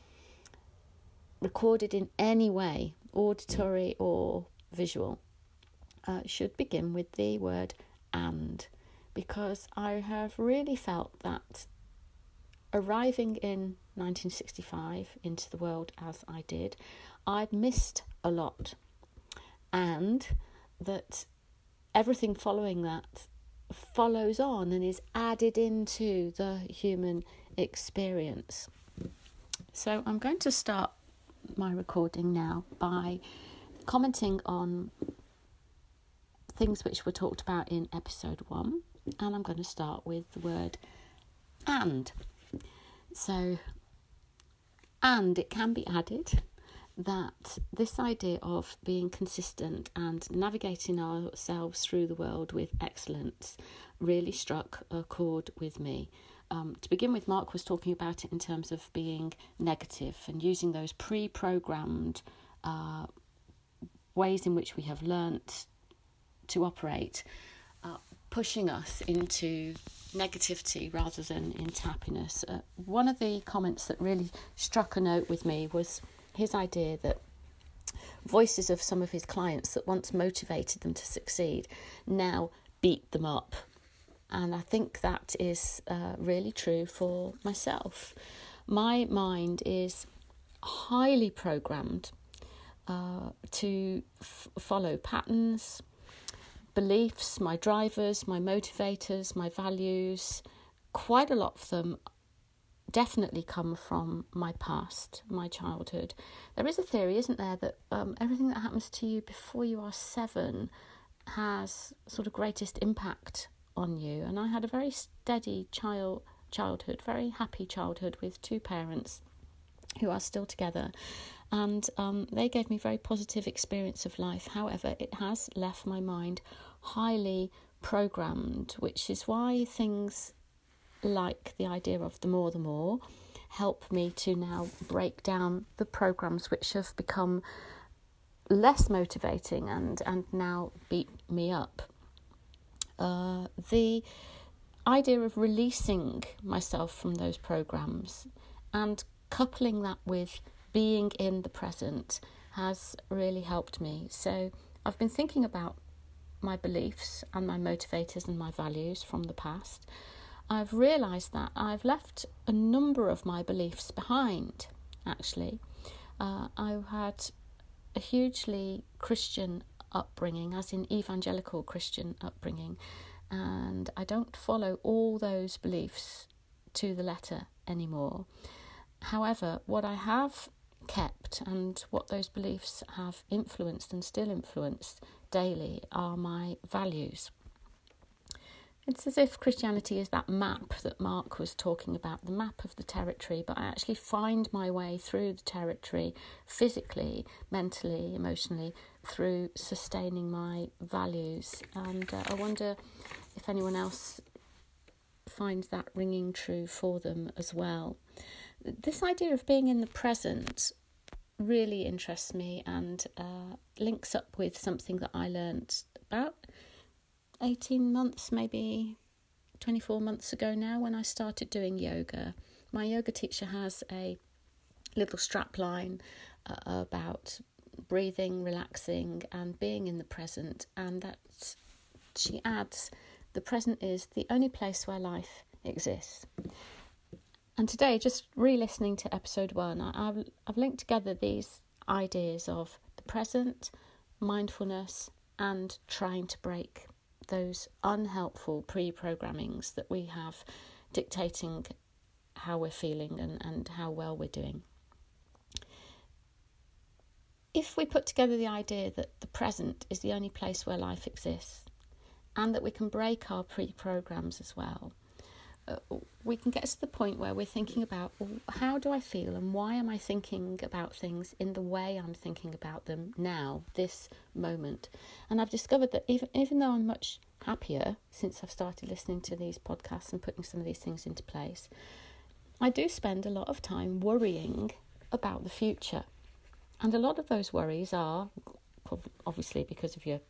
recorded in any way, auditory or visual, uh, should begin with the word and, because I have really felt that arriving in 1965 into the world as I did, I'd missed a lot, and that everything following that follows on and is added into the human experience. So I'm going to start my recording now by commenting on things which were talked about in episode one, and I'm going to start with the word and. So, and it can be added that this idea of being consistent and navigating ourselves through the world with excellence really struck a chord with me. Um, to begin with, Mark was talking about it in terms of being negative and using those pre programmed uh, ways in which we have learnt to operate, uh, pushing us into negativity rather than into happiness. Uh, one of the comments that really struck a note with me was his idea that voices of some of his clients that once motivated them to succeed now beat them up. And I think that is uh, really true for myself. My mind is highly programmed uh, to f- follow patterns, beliefs, my drivers, my motivators, my values, quite a lot of them definitely come from my past, my childhood. There is a theory, isn't there, that um, everything that happens to you before you are seven has sort of greatest impact on you. And I had a very steady child childhood, very happy childhood with two parents who are still together and um, they gave me very positive experience of life. However, it has left my mind highly programmed, which is why things like the idea of the more the more help me to now break down the programs which have become less motivating and and now beat me up. Uh, the idea of releasing myself from those programs and coupling that with being in the present has really helped me. So I've been thinking about my beliefs and my motivators and my values from the past, I've realised that I've left a number of my beliefs behind, actually. Uh, I had a hugely Christian upbringing, as in evangelical Christian upbringing, and I don't follow all those beliefs to the letter anymore. However, what I have kept and what those beliefs have influenced and still influence daily are my values. It's as if Christianity is that map that Mark was talking about, the map of the territory, but I actually find my way through the territory physically, mentally, emotionally, through sustaining my values. And uh, I wonder if anyone else finds that ringing true for them as well. This idea of being in the present really interests me and uh, links up with something that I learnt about 18 months, maybe 24 months ago now, when I started doing yoga. My yoga teacher has a little strap line uh, about breathing, relaxing, and being in the present, and that she adds the present is the only place where life exists. And today, just re listening to episode one, I, have I've linked together these ideas of the present, mindfulness, and trying to break those unhelpful pre programmings that we have dictating how we're feeling and, and how well we're doing. If we put together the idea that the present is the only place where life exists, and that we can break our pre programs as well, we can get to the point where we're thinking about how do I feel and why am I thinking about things in the way I'm thinking about them now, this moment. And I've discovered that even, even though I'm much happier since I've started listening to these podcasts and putting some of these things into place, I do spend a lot of time worrying about the future. And a lot of those worries are obviously because of your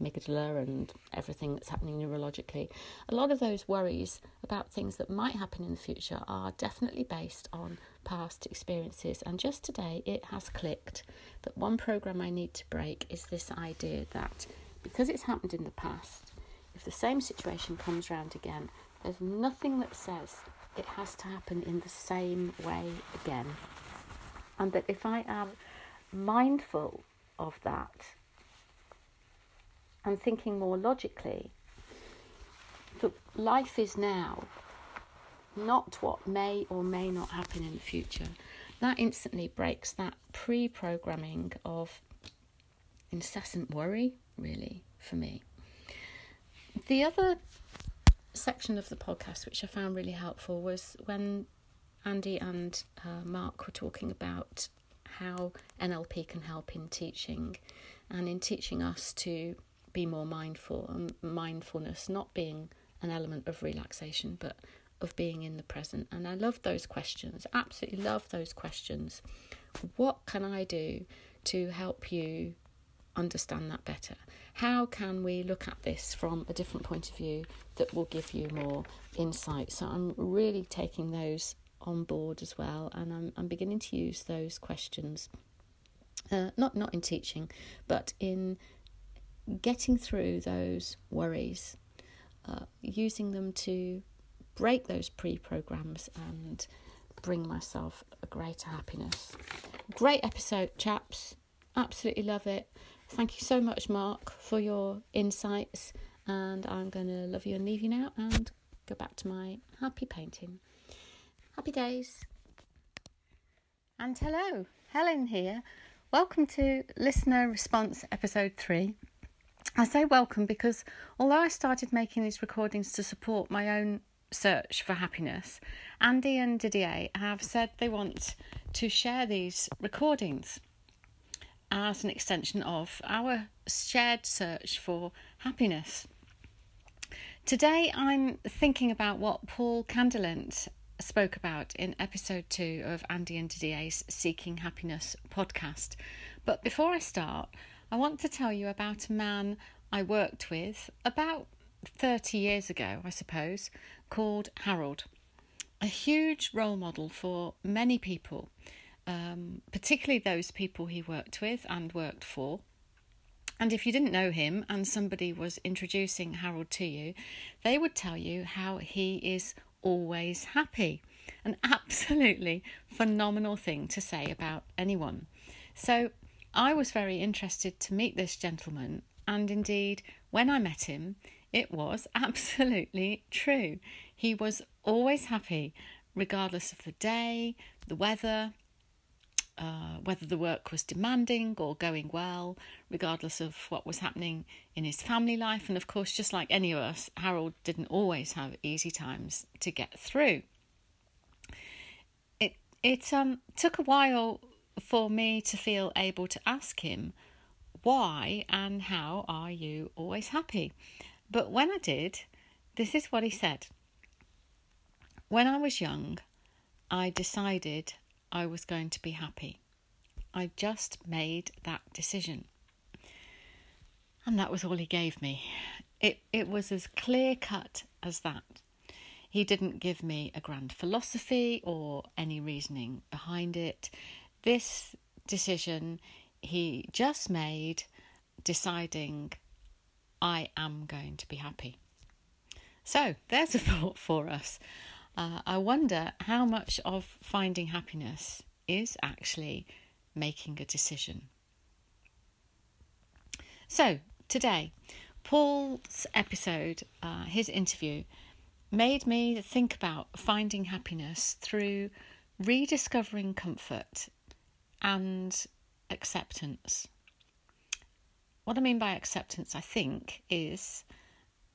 amygdala and everything that's happening neurologically. A lot of those worries about things that might happen in the future are definitely based on past experiences. And just today, it has clicked that one program I need to break is this idea that because it's happened in the past, if the same situation comes around again, there's nothing that says it has to happen in the same way again. And that if I am mindful of that and thinking more logically, that life is now, not what may or may not happen in the future. That instantly breaks that pre programming of incessant worry, really, for me. The other section of the podcast, which I found really helpful, was when Andy and uh, Mark were talking about how NLP can help in teaching and in teaching us to be more mindful and mindfulness not being an element of relaxation but of being in the present. And i love those questions absolutely love those questions. What can i do to help you understand that better? How can we look at this from a different point of view that will give you more insight? So i'm really taking those on board as well and i'm, I'm beginning to use those questions uh, not not in teaching but in getting through those worries, uh, using them to break those pre programs and bring myself a greater happiness. Great episode, chaps. Absolutely love it. Thank you so much, Mark, for your insights. And I'm going to love you and leave you now and go back to my happy painting. Happy days. And hello, Helen here. Welcome to Listener Response Episode 3. I say welcome because although I started making these recordings to support my own search for happiness, Andy and Didier have said they want to share these recordings as an extension of our shared search for happiness. Today I'm thinking about what Paul Candelent spoke about in episode two of Andy and Didier's Seeking Happiness podcast. But before I start, I want to tell you about a man I worked with about 30 years ago, I suppose, called Harold. A huge role model for many people, um, particularly those people he worked with and worked for. And if you didn't know him and somebody was introducing Harold to you, they would tell you how he is always happy. An absolutely phenomenal thing to say about anyone. So I was very interested to meet this gentleman, and indeed, when I met him, it was absolutely true. He was always happy, regardless of the day, the weather, uh, whether the work was demanding or going well, regardless of what was happening in his family life. And of course, just like any of us, Harold didn't always have easy times to get through. It it um, took a while for me to feel able to ask him why and how are you always happy. But when I did, this is what he said. When I was young, I decided I was going to be happy. I just made that decision. And that was all he gave me. It, it was as clear cut as that. He didn't give me a grand philosophy or any reasoning behind it. This decision he just made, deciding, I am going to be happy. So there's a thought for us. Uh, I wonder how much of finding happiness is actually making a decision. So, today, Paul's episode, uh, his interview, made me think about finding happiness through rediscovering comfort and acceptance. What I mean by acceptance, I think, is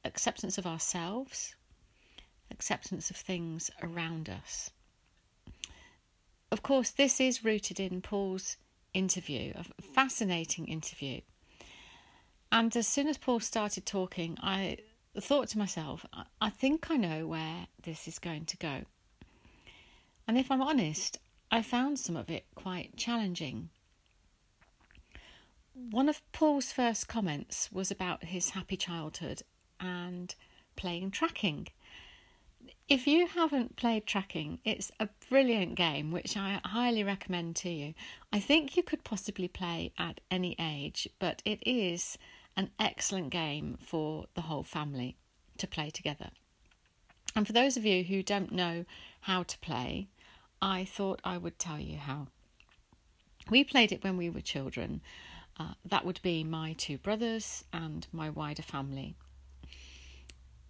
acceptance of ourselves, acceptance of things around us. Of course, this is rooted in Paul's interview, a fascinating interview. And as soon as Paul started talking, I thought to myself, I think I know where this is going to go. And if I'm honest, I found some of it quite challenging. One of Paul's first comments was about his happy childhood and playing tracking if you haven't played tracking, it's a brilliant game which I highly recommend to you. I think you could possibly play at any age, but it is an excellent game for the whole family to play together. And for those of you who don't know how to play, I thought I would tell you how. We played it when we were children. Uh, that would be my two brothers and my wider family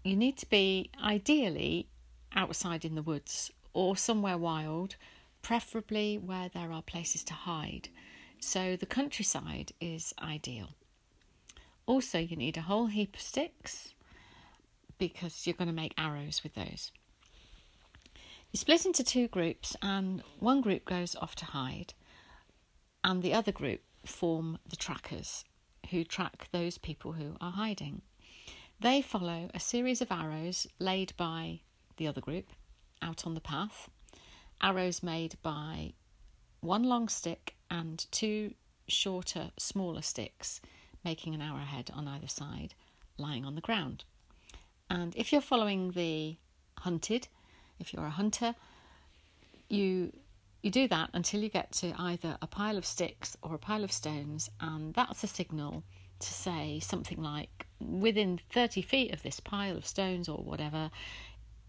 you need to be ideally outside in the woods or somewhere wild, preferably where there are places to hide. So the countryside is ideal. Also, you need a whole heap of sticks because you're going to make arrows with those. You split into two groups, and one group goes off to hide, and the other group form the trackers who track those people who are hiding. They follow a series of arrows laid by the other group out on the path, arrows made by one long stick and two shorter, smaller sticks, making an arrowhead on either side, lying on the ground. And if you're following the hunted, if you're a hunter, you you do that until you get to either a pile of sticks or a pile of stones, and that's a signal to say something like within 30 feet of this pile of stones or whatever,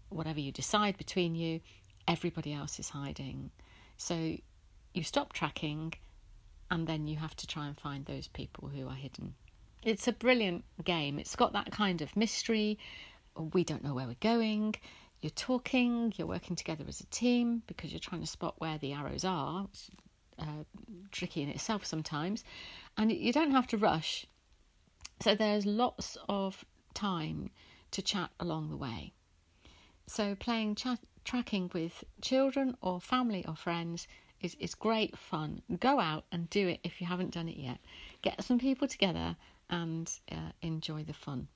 whatever you decide between you, everybody else is hiding. So you stop tracking and then you have to try and find those people who are hidden. It's a brilliant game. It's got that kind of mystery. We don't know where we're going. You're talking, you're working together as a team because you're trying to spot where the arrows are. Uh, tricky in itself sometimes. And you don't have to rush so there's lots of time to chat along the way. So playing chat, tracking with children or family or friends is, is great fun. Go out and do it if you haven't done it yet. Get some people together and uh, enjoy the fun.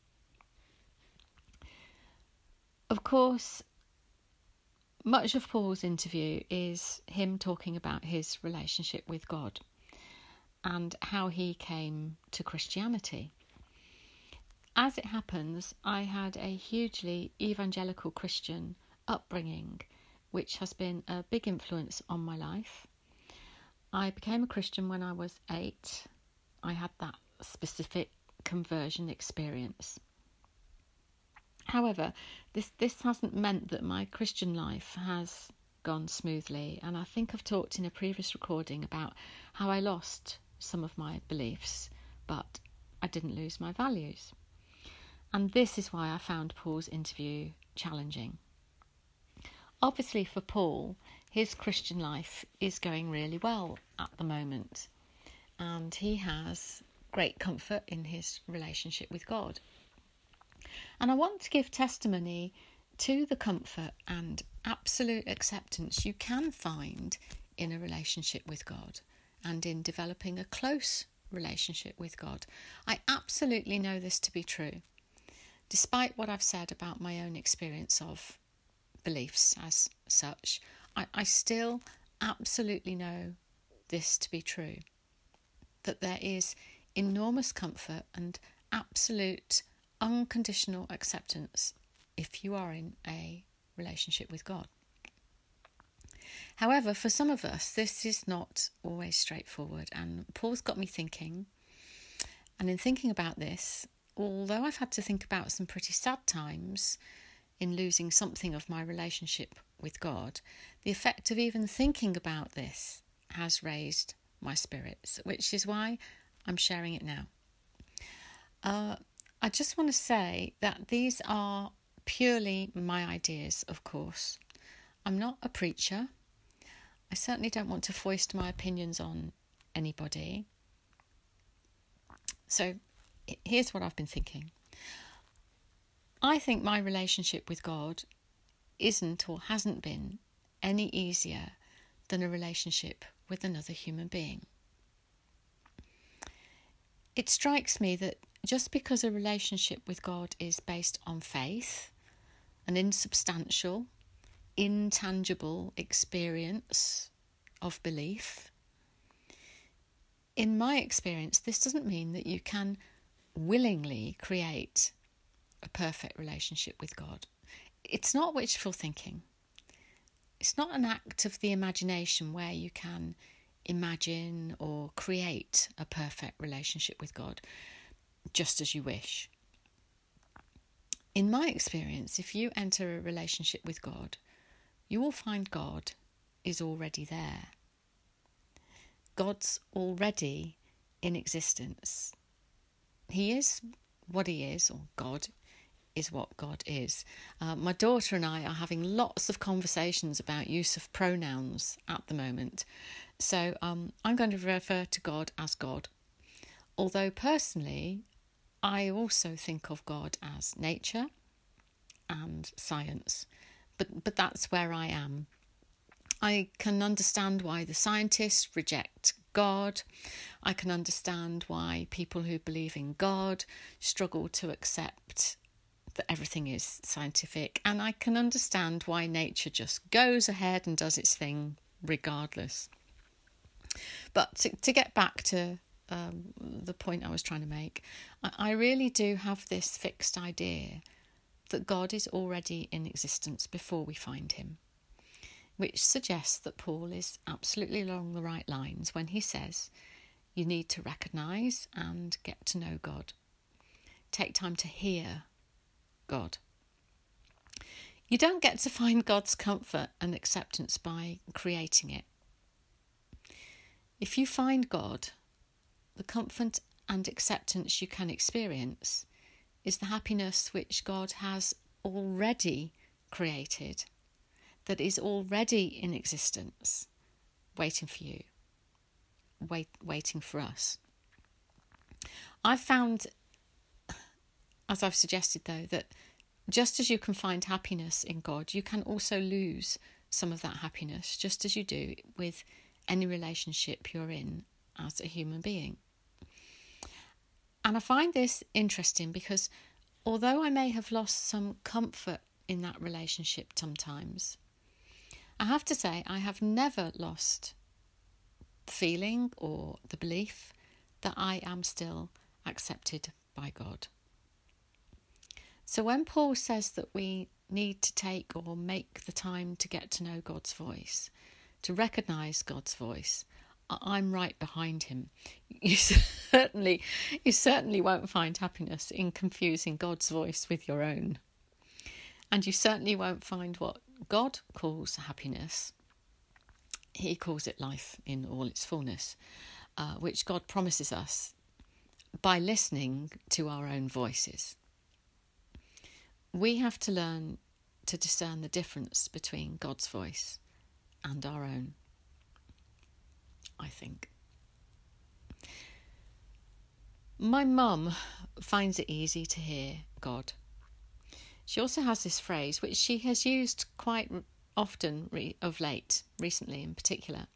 Of course, much of Paul's interview is him talking about his relationship with God and how he came to Christianity. As it happens, I had a hugely evangelical Christian upbringing, which has been a big influence on my life. I became a Christian when I was eight. I had that specific conversion experience. However, this, this hasn't meant that my Christian life has gone smoothly, and I think I've talked in a previous recording about how I lost some of my beliefs, but I didn't lose my values. And this is why I found Paul's interview challenging. Obviously, for Paul, his Christian life is going really well at the moment, and he has great comfort in his relationship with God. And I want to give testimony to the comfort and absolute acceptance you can find in a relationship with God and in developing a close relationship with God. I absolutely know this to be true, despite what I've said about my own experience of beliefs as such. I, I still absolutely know this to be true that there is enormous comfort and absolute unconditional acceptance if you are in a relationship with God. However, for some of us, this is not always straightforward, and Paul's got me thinking. And in thinking about this, although I've had to think about some pretty sad times in losing something of my relationship with God, the effect of even thinking about this has raised my spirits, which is why I'm sharing it now. Uh, I just want to say that these are purely my ideas, of course. I'm not a preacher. I certainly don't want to foist my opinions on anybody. So here's what I've been thinking. I think my relationship with God isn't or hasn't been any easier than a relationship with another human being. It strikes me that just because a relationship with God is based on faith, an insubstantial, intangible experience of belief, in my experience, this doesn't mean that you can willingly create a perfect relationship with God. It's not wishful thinking. It's not an act of the imagination where you can imagine or create a perfect relationship with God just as you wish. In my experience, if you enter a relationship with God, you will find God is already there. God's already in existence. He is what He is, or God is what God is. Uh, my daughter and I are having lots of conversations about use of pronouns at the moment. So um, I'm going to refer to God as God. Although personally, I also think of God as nature and science, but, but that's where I am. I can understand why the scientists reject God. I can understand why people who believe in God struggle to accept that everything is scientific. And I can understand why nature just goes ahead and does its thing regardless. But to, to get back to um, the point I was trying to make. I, I really do have this fixed idea that God is already in existence before we find him, which suggests that Paul is absolutely along the right lines when he says you need to recognize and get to know God. Take time to hear God. You don't get to find God's comfort and acceptance by creating it. If you find God, the comfort and acceptance you can experience is the happiness which God has already created, that is already in existence, waiting for you, wait, waiting for us. I've found, as I've suggested though, that just as you can find happiness in God, you can also lose some of that happiness, just as you do with any relationship you're in as a human being. And I find this interesting because although I may have lost some comfort in that relationship sometimes, I have to say I have never lost the feeling or the belief that I am still accepted by God. So when Paul says that we need to take or make the time to get to know God's voice, to recognize God's voice, I'm right behind him. You certainly, you certainly won't find happiness in confusing God's voice with your own. And you certainly won't find what God calls happiness. He calls it life in all its fullness, uh, which God promises us by listening to our own voices. We have to learn to discern the difference between God's voice and our own. I think. My mum finds it easy to hear God. She also has this phrase, which she has used quite often re- of late, recently in particular,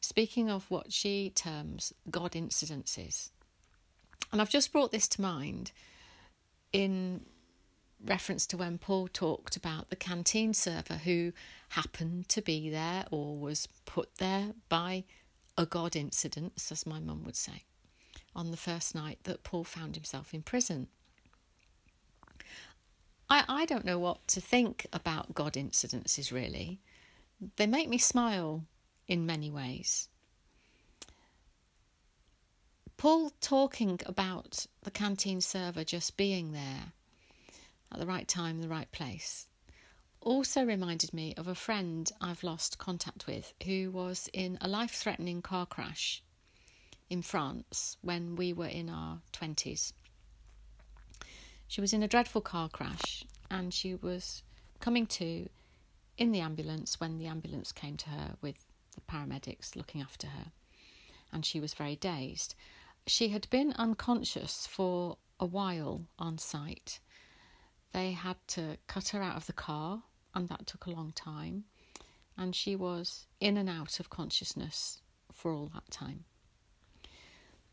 speaking of what she terms God incidences. And I've just brought this to mind in reference to when Paul talked about the canteen server who happened to be there or was put there by a God incident, as my mum would say, on the first night that Paul found himself in prison. I, I don't know what to think about God incidences, really. They make me smile in many ways. Paul talking about the canteen server just being there at the right time, the right place, also reminded me of a friend I've lost contact with who was in a life threatening car crash in France when we were in our 20s. She was in a dreadful car crash and she was coming to in the ambulance when the ambulance came to her with the paramedics looking after her, and she was very dazed. She had been unconscious for a while on site. They had to cut her out of the car, and that took a long time, and she was in and out of consciousness for all that time.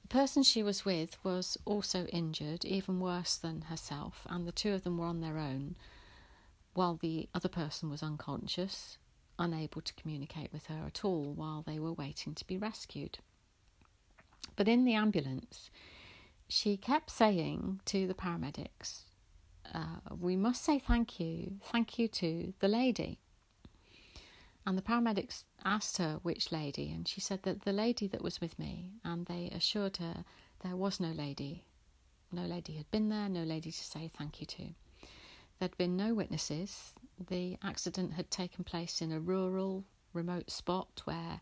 The person she was with was also injured, even worse than herself, and the two of them were on their own while the other person was unconscious, unable to communicate with her at all while they were waiting to be rescued. But in the ambulance, she kept saying to the paramedics, uh, We must say thank you, thank you to the lady. And the paramedics asked her which lady, and she said that the lady that was with me, and they assured her there was no lady. No lady had been there, no lady to say thank you to. There'd been no witnesses. The accident had taken place in a rural, remote spot where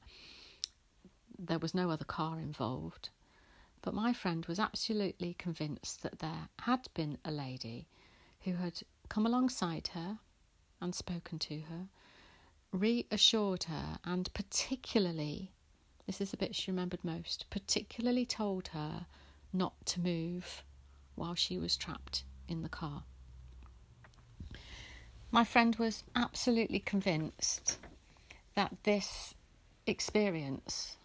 there was no other car involved. But my friend was absolutely convinced that there had been a lady who had come alongside her and spoken to her, reassured her, and particularly, this is the bit she remembered most, particularly told her not to move while she was trapped in the car. My friend was absolutely convinced that this experience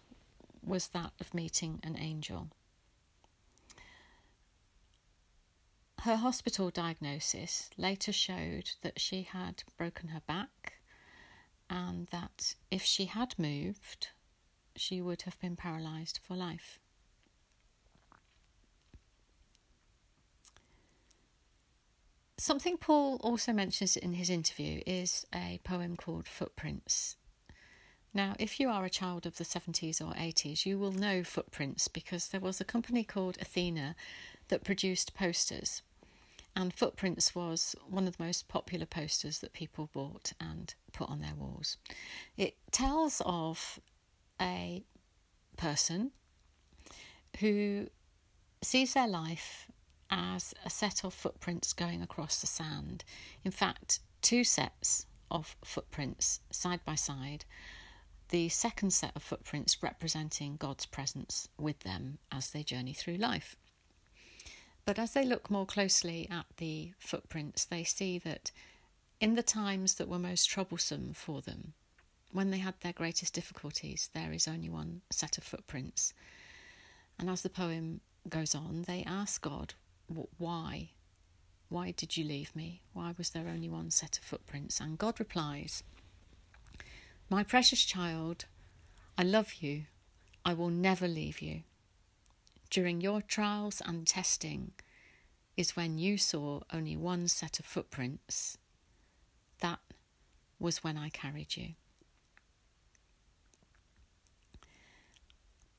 was that of meeting an angel. Her hospital diagnosis later showed that she had broken her back and that if she had moved, she would have been paralysed for life. Something Paul also mentions in his interview is a poem called Footprints. Now, if you are a child of the 70s or 80s, you will know Footprints because there was a company called Athena that produced posters. And Footprints was one of the most popular posters that people bought and put on their walls. It tells of a person who sees their life as a set of footprints going across the sand. In fact, two sets of footprints side by side. The second set of footprints representing God's presence with them as they journey through life. But as they look more closely at the footprints, they see that in the times that were most troublesome for them, when they had their greatest difficulties, there is only one set of footprints. And as the poem goes on, they ask God, why? Why did you leave me? Why was there only one set of footprints? And God replies, My precious child, I love you. I will never leave you. During your trials and testing is when you saw only one set of footprints. That was when I carried you.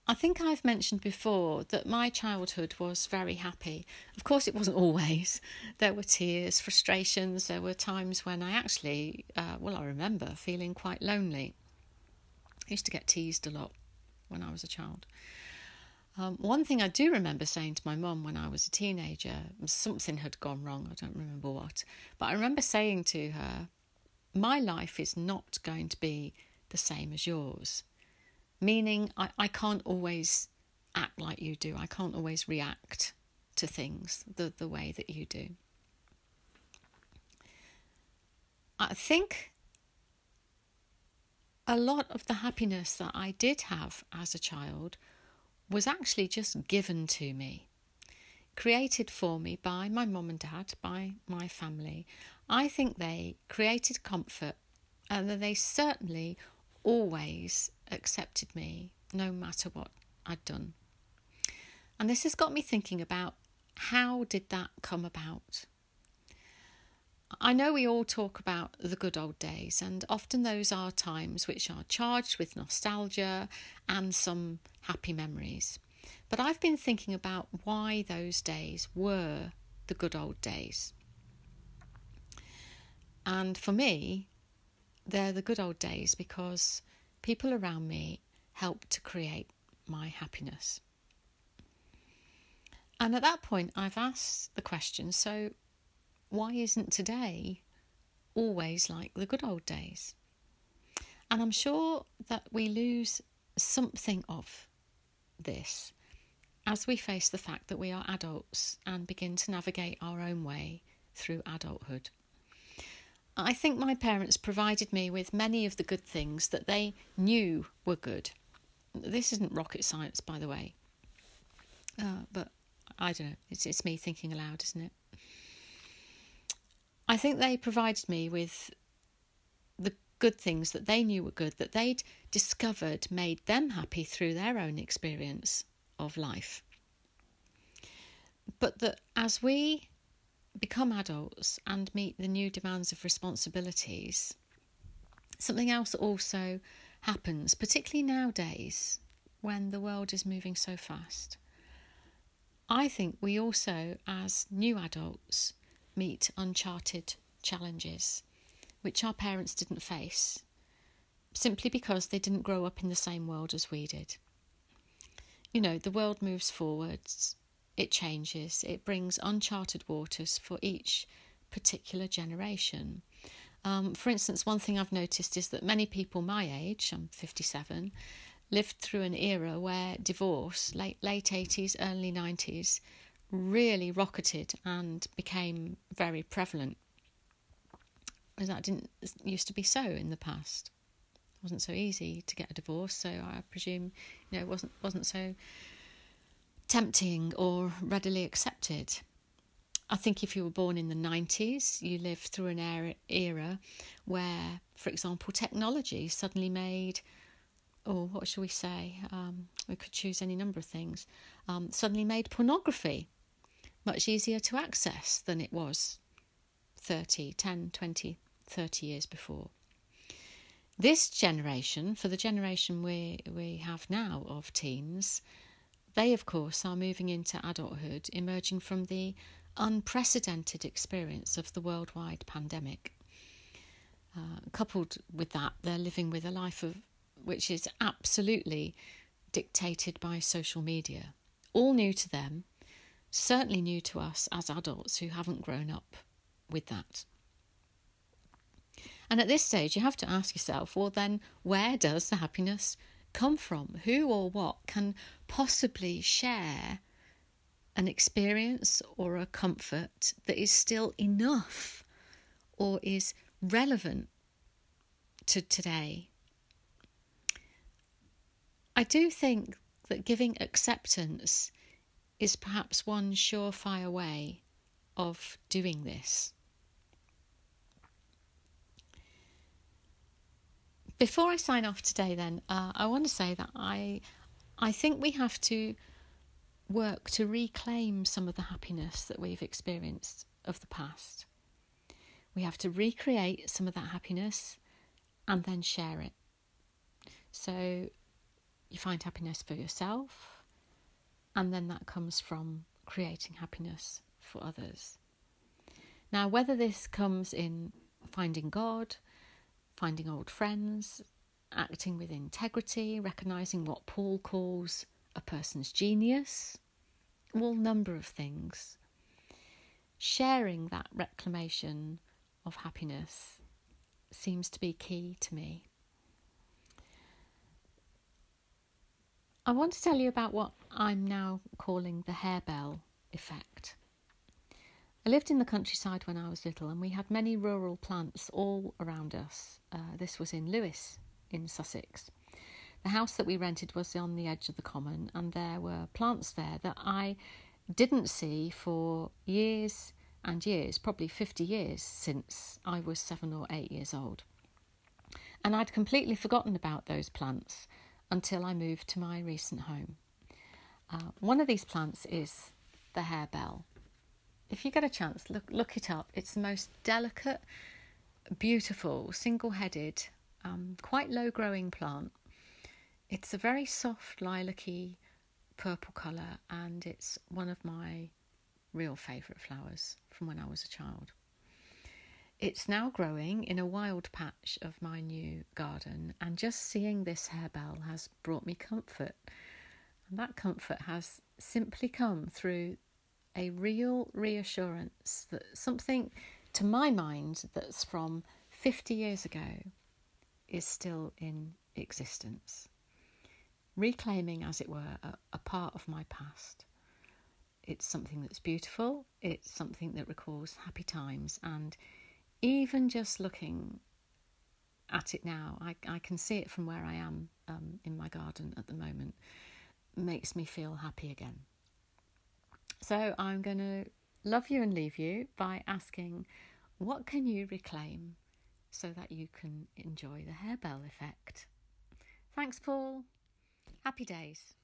I think I've mentioned before that my childhood was very happy. Of course, it wasn't always. There were tears, frustrations, there were times when I actually, uh, well, I remember feeling quite lonely. I used to get teased a lot when I was a child. Um, one thing I do remember saying to my mum when I was a teenager, something had gone wrong, I don't remember what, but I remember saying to her, My life is not going to be the same as yours. Meaning, I, I can't always act like you do, I can't always react to things the, the way that you do. I think a lot of the happiness that I did have as a child was actually just given to me, created for me by my mum and dad, by my family. I think they created comfort and that they certainly always accepted me no matter what I'd done. And this has got me thinking about how did that come about? I know we all talk about the good old days, and often those are times which are charged with nostalgia and some happy memories. But I've been thinking about why those days were the good old days. And for me, they're the good old days because people around me helped to create my happiness. And at that point, I've asked the question so, why isn't today always like the good old days? And I'm sure that we lose something of this as we face the fact that we are adults and begin to navigate our own way through adulthood. I think my parents provided me with many of the good things that they knew were good. This isn't rocket science, by the way, uh, but I don't know, it's, it's me thinking aloud, isn't it? I think they provided me with the good things that they knew were good, that they'd discovered made them happy through their own experience of life. But that as we become adults and meet the new demands of responsibilities, something else also happens, particularly nowadays when the world is moving so fast. I think we also, as new adults, meet uncharted challenges which our parents didn't face simply because they didn't grow up in the same world as we did. You know, the world moves forwards, it changes, it brings uncharted waters for each particular generation. Um, for instance, one thing I've noticed is that many people my age, I'm 57, lived through an era where divorce, late late 80s, early 90s, really rocketed and became very prevalent. That didn't used to be so in the past. It wasn't so easy to get a divorce, so I presume you know it wasn't wasn't so tempting or readily accepted. I think if you were born in the 90s, you lived through an era, era where, for example, technology suddenly made, or what shall we say, um, we could choose any number of things, um, suddenly made pornography much easier to access than it was 30, 10, 20, 30 years before. This generation, for the generation we, we have now of teens, they, of course, are moving into adulthood, emerging from the unprecedented experience of the worldwide pandemic. Uh, coupled with that, they're living with a life of which is absolutely dictated by social media, all new to them, certainly new to us as adults who haven't grown up with that. And at this stage, you have to ask yourself well, then, where does the happiness come from? Who or what can possibly share an experience or a comfort that is still enough or is relevant to today? I do think that giving acceptance is perhaps one surefire way of doing this. Before I sign off today, then, uh, I want to say that I, I think we have to work to reclaim some of the happiness that we've experienced of the past. We have to recreate some of that happiness and then share it. So, you find happiness for yourself, and then that comes from creating happiness for others. Now, whether this comes in finding God, finding old friends, acting with integrity, recognizing what Paul calls a person's genius, all number of things. Sharing that reclamation of happiness seems to be key to me. I want to tell you about what I'm now calling the harebell effect. I lived in the countryside when I was little, and we had many rural plants all around us. Uh, this was in Lewes, in Sussex. The house that we rented was on the edge of the common, and there were plants there that I didn't see for years and years, probably 50 years since I was seven or eight years old. And I'd completely forgotten about those plants until I moved to my recent home. Uh, one of these plants is the harebell if you get a chance, look look it up. It's the most delicate, beautiful, single-headed, um, quite low-growing plant. It's a very soft lilac-y purple colour, and it's one of my real favourite flowers from when I was a child. It's now growing in a wild patch of my new garden, and just seeing this harebell has brought me comfort. And that comfort has simply come through a real reassurance that something, to my mind, that's from 50 years ago is still in existence. Reclaiming, as it were, a, a part of my past. It's something that's beautiful, it's something that recalls happy times, and even just looking at it now, I, I can see it from where I am um, in my garden at the moment, makes me feel happy again. So I'm going to love you and leave you by asking what can you reclaim so that you can enjoy the harebell effect? Thanks, Paul. Happy days.